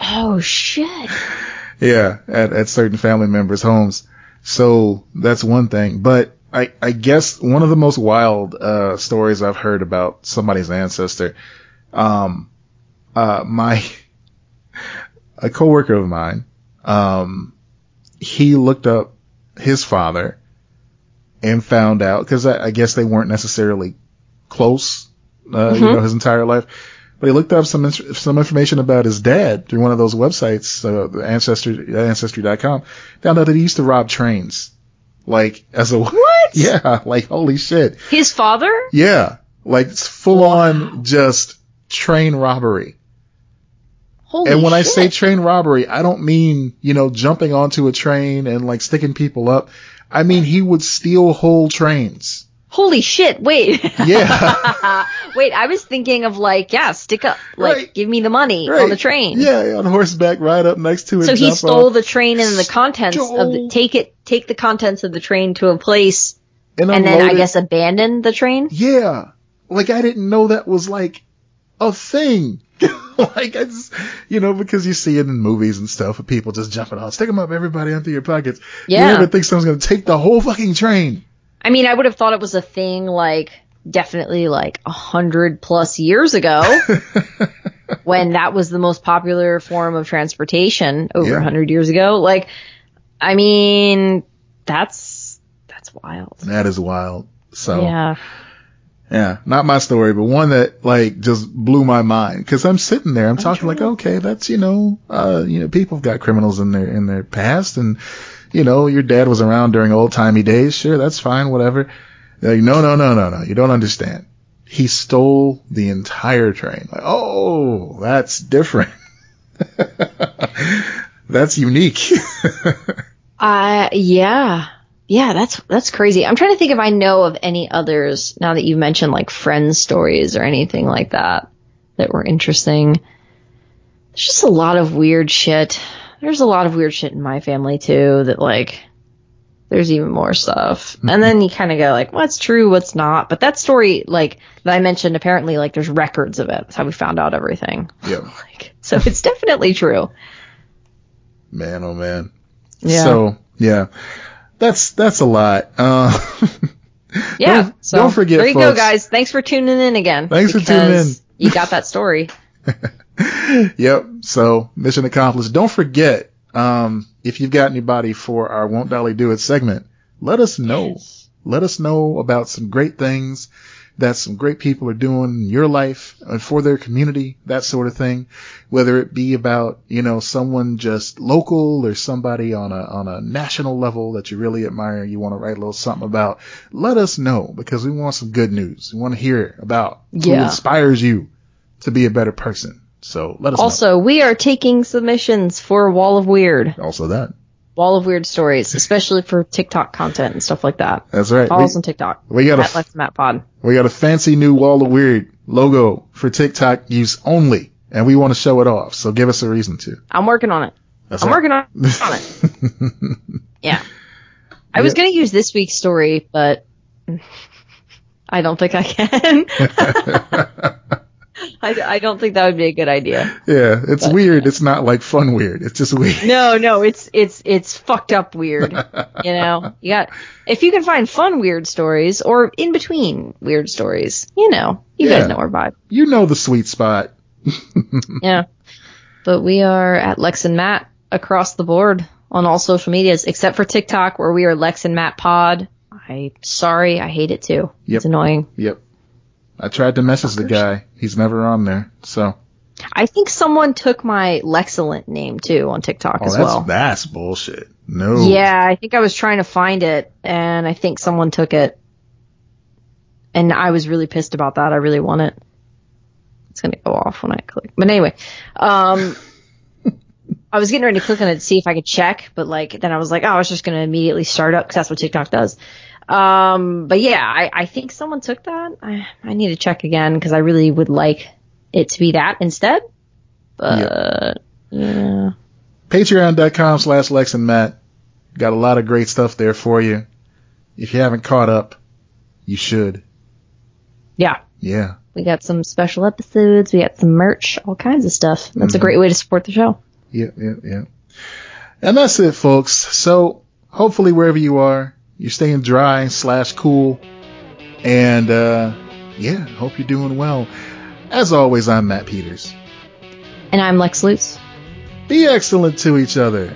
Oh shit! yeah, at, at certain family members' homes. So that's one thing. But I, I guess one of the most wild, uh, stories I've heard about somebody's ancestor, um, uh, my, a coworker of mine, um, he looked up his father and found out, cause I, I guess they weren't necessarily close, uh, you Mhm. know, his entire life. But he looked up some some information about his dad through one of those websites, uh, the ancestry ancestry.com. Found out that he used to rob trains, like as a What? yeah, like holy shit, His father? yeah, like full on just train robbery. Holy and when I say train robbery, I don't mean you know jumping onto a train and like sticking people up. I mean he would steal whole trains. Holy shit! Wait. Yeah. Wait, I was thinking of like, yeah, stick up, like, Right. give me the money Right. on the train. Yeah, on horseback, ride up next to it. So he stole off. the train and the contents of the take it take the contents of the train to a place and, and then I guess abandon the train. Yeah. Like I didn't know that was like a thing. like I just, you know, because you see it in movies and stuff of people just jumping off, stick them up, everybody empty your pockets. Yeah. You never think someone's gonna take the whole fucking train. I mean, I would have thought it was a thing like definitely like a hundred plus years ago when that was the most popular form of transportation over a Yeah. hundred years ago. Like, I mean, that's that's wild. that is wild. So yeah. Yeah. not my story, but one that like just blew my mind. Cause I'm sitting there, I'm talking like, okay, that's, you know, uh, you know, people have got criminals in their, in their past and, you know, your dad was around during old timey days. Sure, that's fine, whatever. They're like, no, no, no, no, no. You don't understand. He stole the entire train. Like, oh, that's different. that's unique. Uh, yeah. Yeah, that's, that's crazy. I'm trying to think if I know of any others now that you mentioned like friends stories or anything like that that were interesting. There's just a lot of weird shit. There's a lot of weird shit in my family too that like there's even more stuff. And mm-hmm. then you kind of go like, what's true, what's not. But that story, like that I mentioned, apparently like there's records of it. That's how we found out everything. Yep. Like, so it's definitely true. Man, oh man. Yeah. So yeah, that's that's a lot. Uh, Yeah. Don't- so don't forget, There you go, guys. Thanks for tuning in again. Thanks for tuning in. You got that story. yep. So mission accomplished. Don't forget, um, if you've got anybody for our Won't Dolly Do It segment, let us know. Let us know about some great things that some great people are doing in your life and for their community, that sort of thing. Whether it be about, you know, someone just local or somebody on a, on a national level that you really admire, you want to write a little something about, let us know because we want some good news. We want to hear about who Yeah. inspires you to be a better person. So let us Also, we are taking submissions for Wall of Weird. Also that. Wall of Weird stories, especially for TikTok content and stuff like that. That's right. Follow us on TikTok. we got At a Let's Matt Pod. we got a fancy new Wall of Weird logo for TikTok use only, and we want to show it off. So give us a reason to. I'm working on it. That's I'm right. working on, on it. Yeah. I was going to use this week's story, but I don't think I can. I, I don't think that would be a good idea. yeah, it's But- weird. It's not like fun weird. It's just weird. No, no, it's it's it's fucked up weird. You know, you got if you can find fun weird stories or in between weird stories, you know, you Yeah. guys know our vibe. You know the sweet spot. Yeah. But we are at Lex and Matt across the board on all social medias except for TikTok where we are Lex and Matt Pod. I sorry, I hate it too. Yep. It's annoying. Yep. I tried to message the guy. He's never on there. So I think someone took my Lexcellent name too on TikTok oh, as that's well. that's bullshit. No. Yeah, I think I was trying to find it and I think someone took it. And I was really pissed about that. I really want it. It's going to go off when I click. But anyway, um, I was getting ready to click on it to see if I could check, but like, then I was like, oh, I was just going to immediately start up because that's what TikTok does. Um, but yeah, I, I think someone took that. I, I need to check again because I really would like it to be that instead. But yeah. Patreon.com slash Lex and Matt. Got a lot of great stuff there for you. If you haven't caught up, you should. Yeah. Yeah. We got some special episodes. We got some merch, all kinds of stuff. That's a Mhm. great way to support the show. Yeah, yeah, yeah. And that's it, folks. So hopefully wherever you are, you're staying dry slash cool. And uh yeah, hope you're doing well. As always, I'm Matt Peters. And I'm Lex Lutz. Be excellent to each other.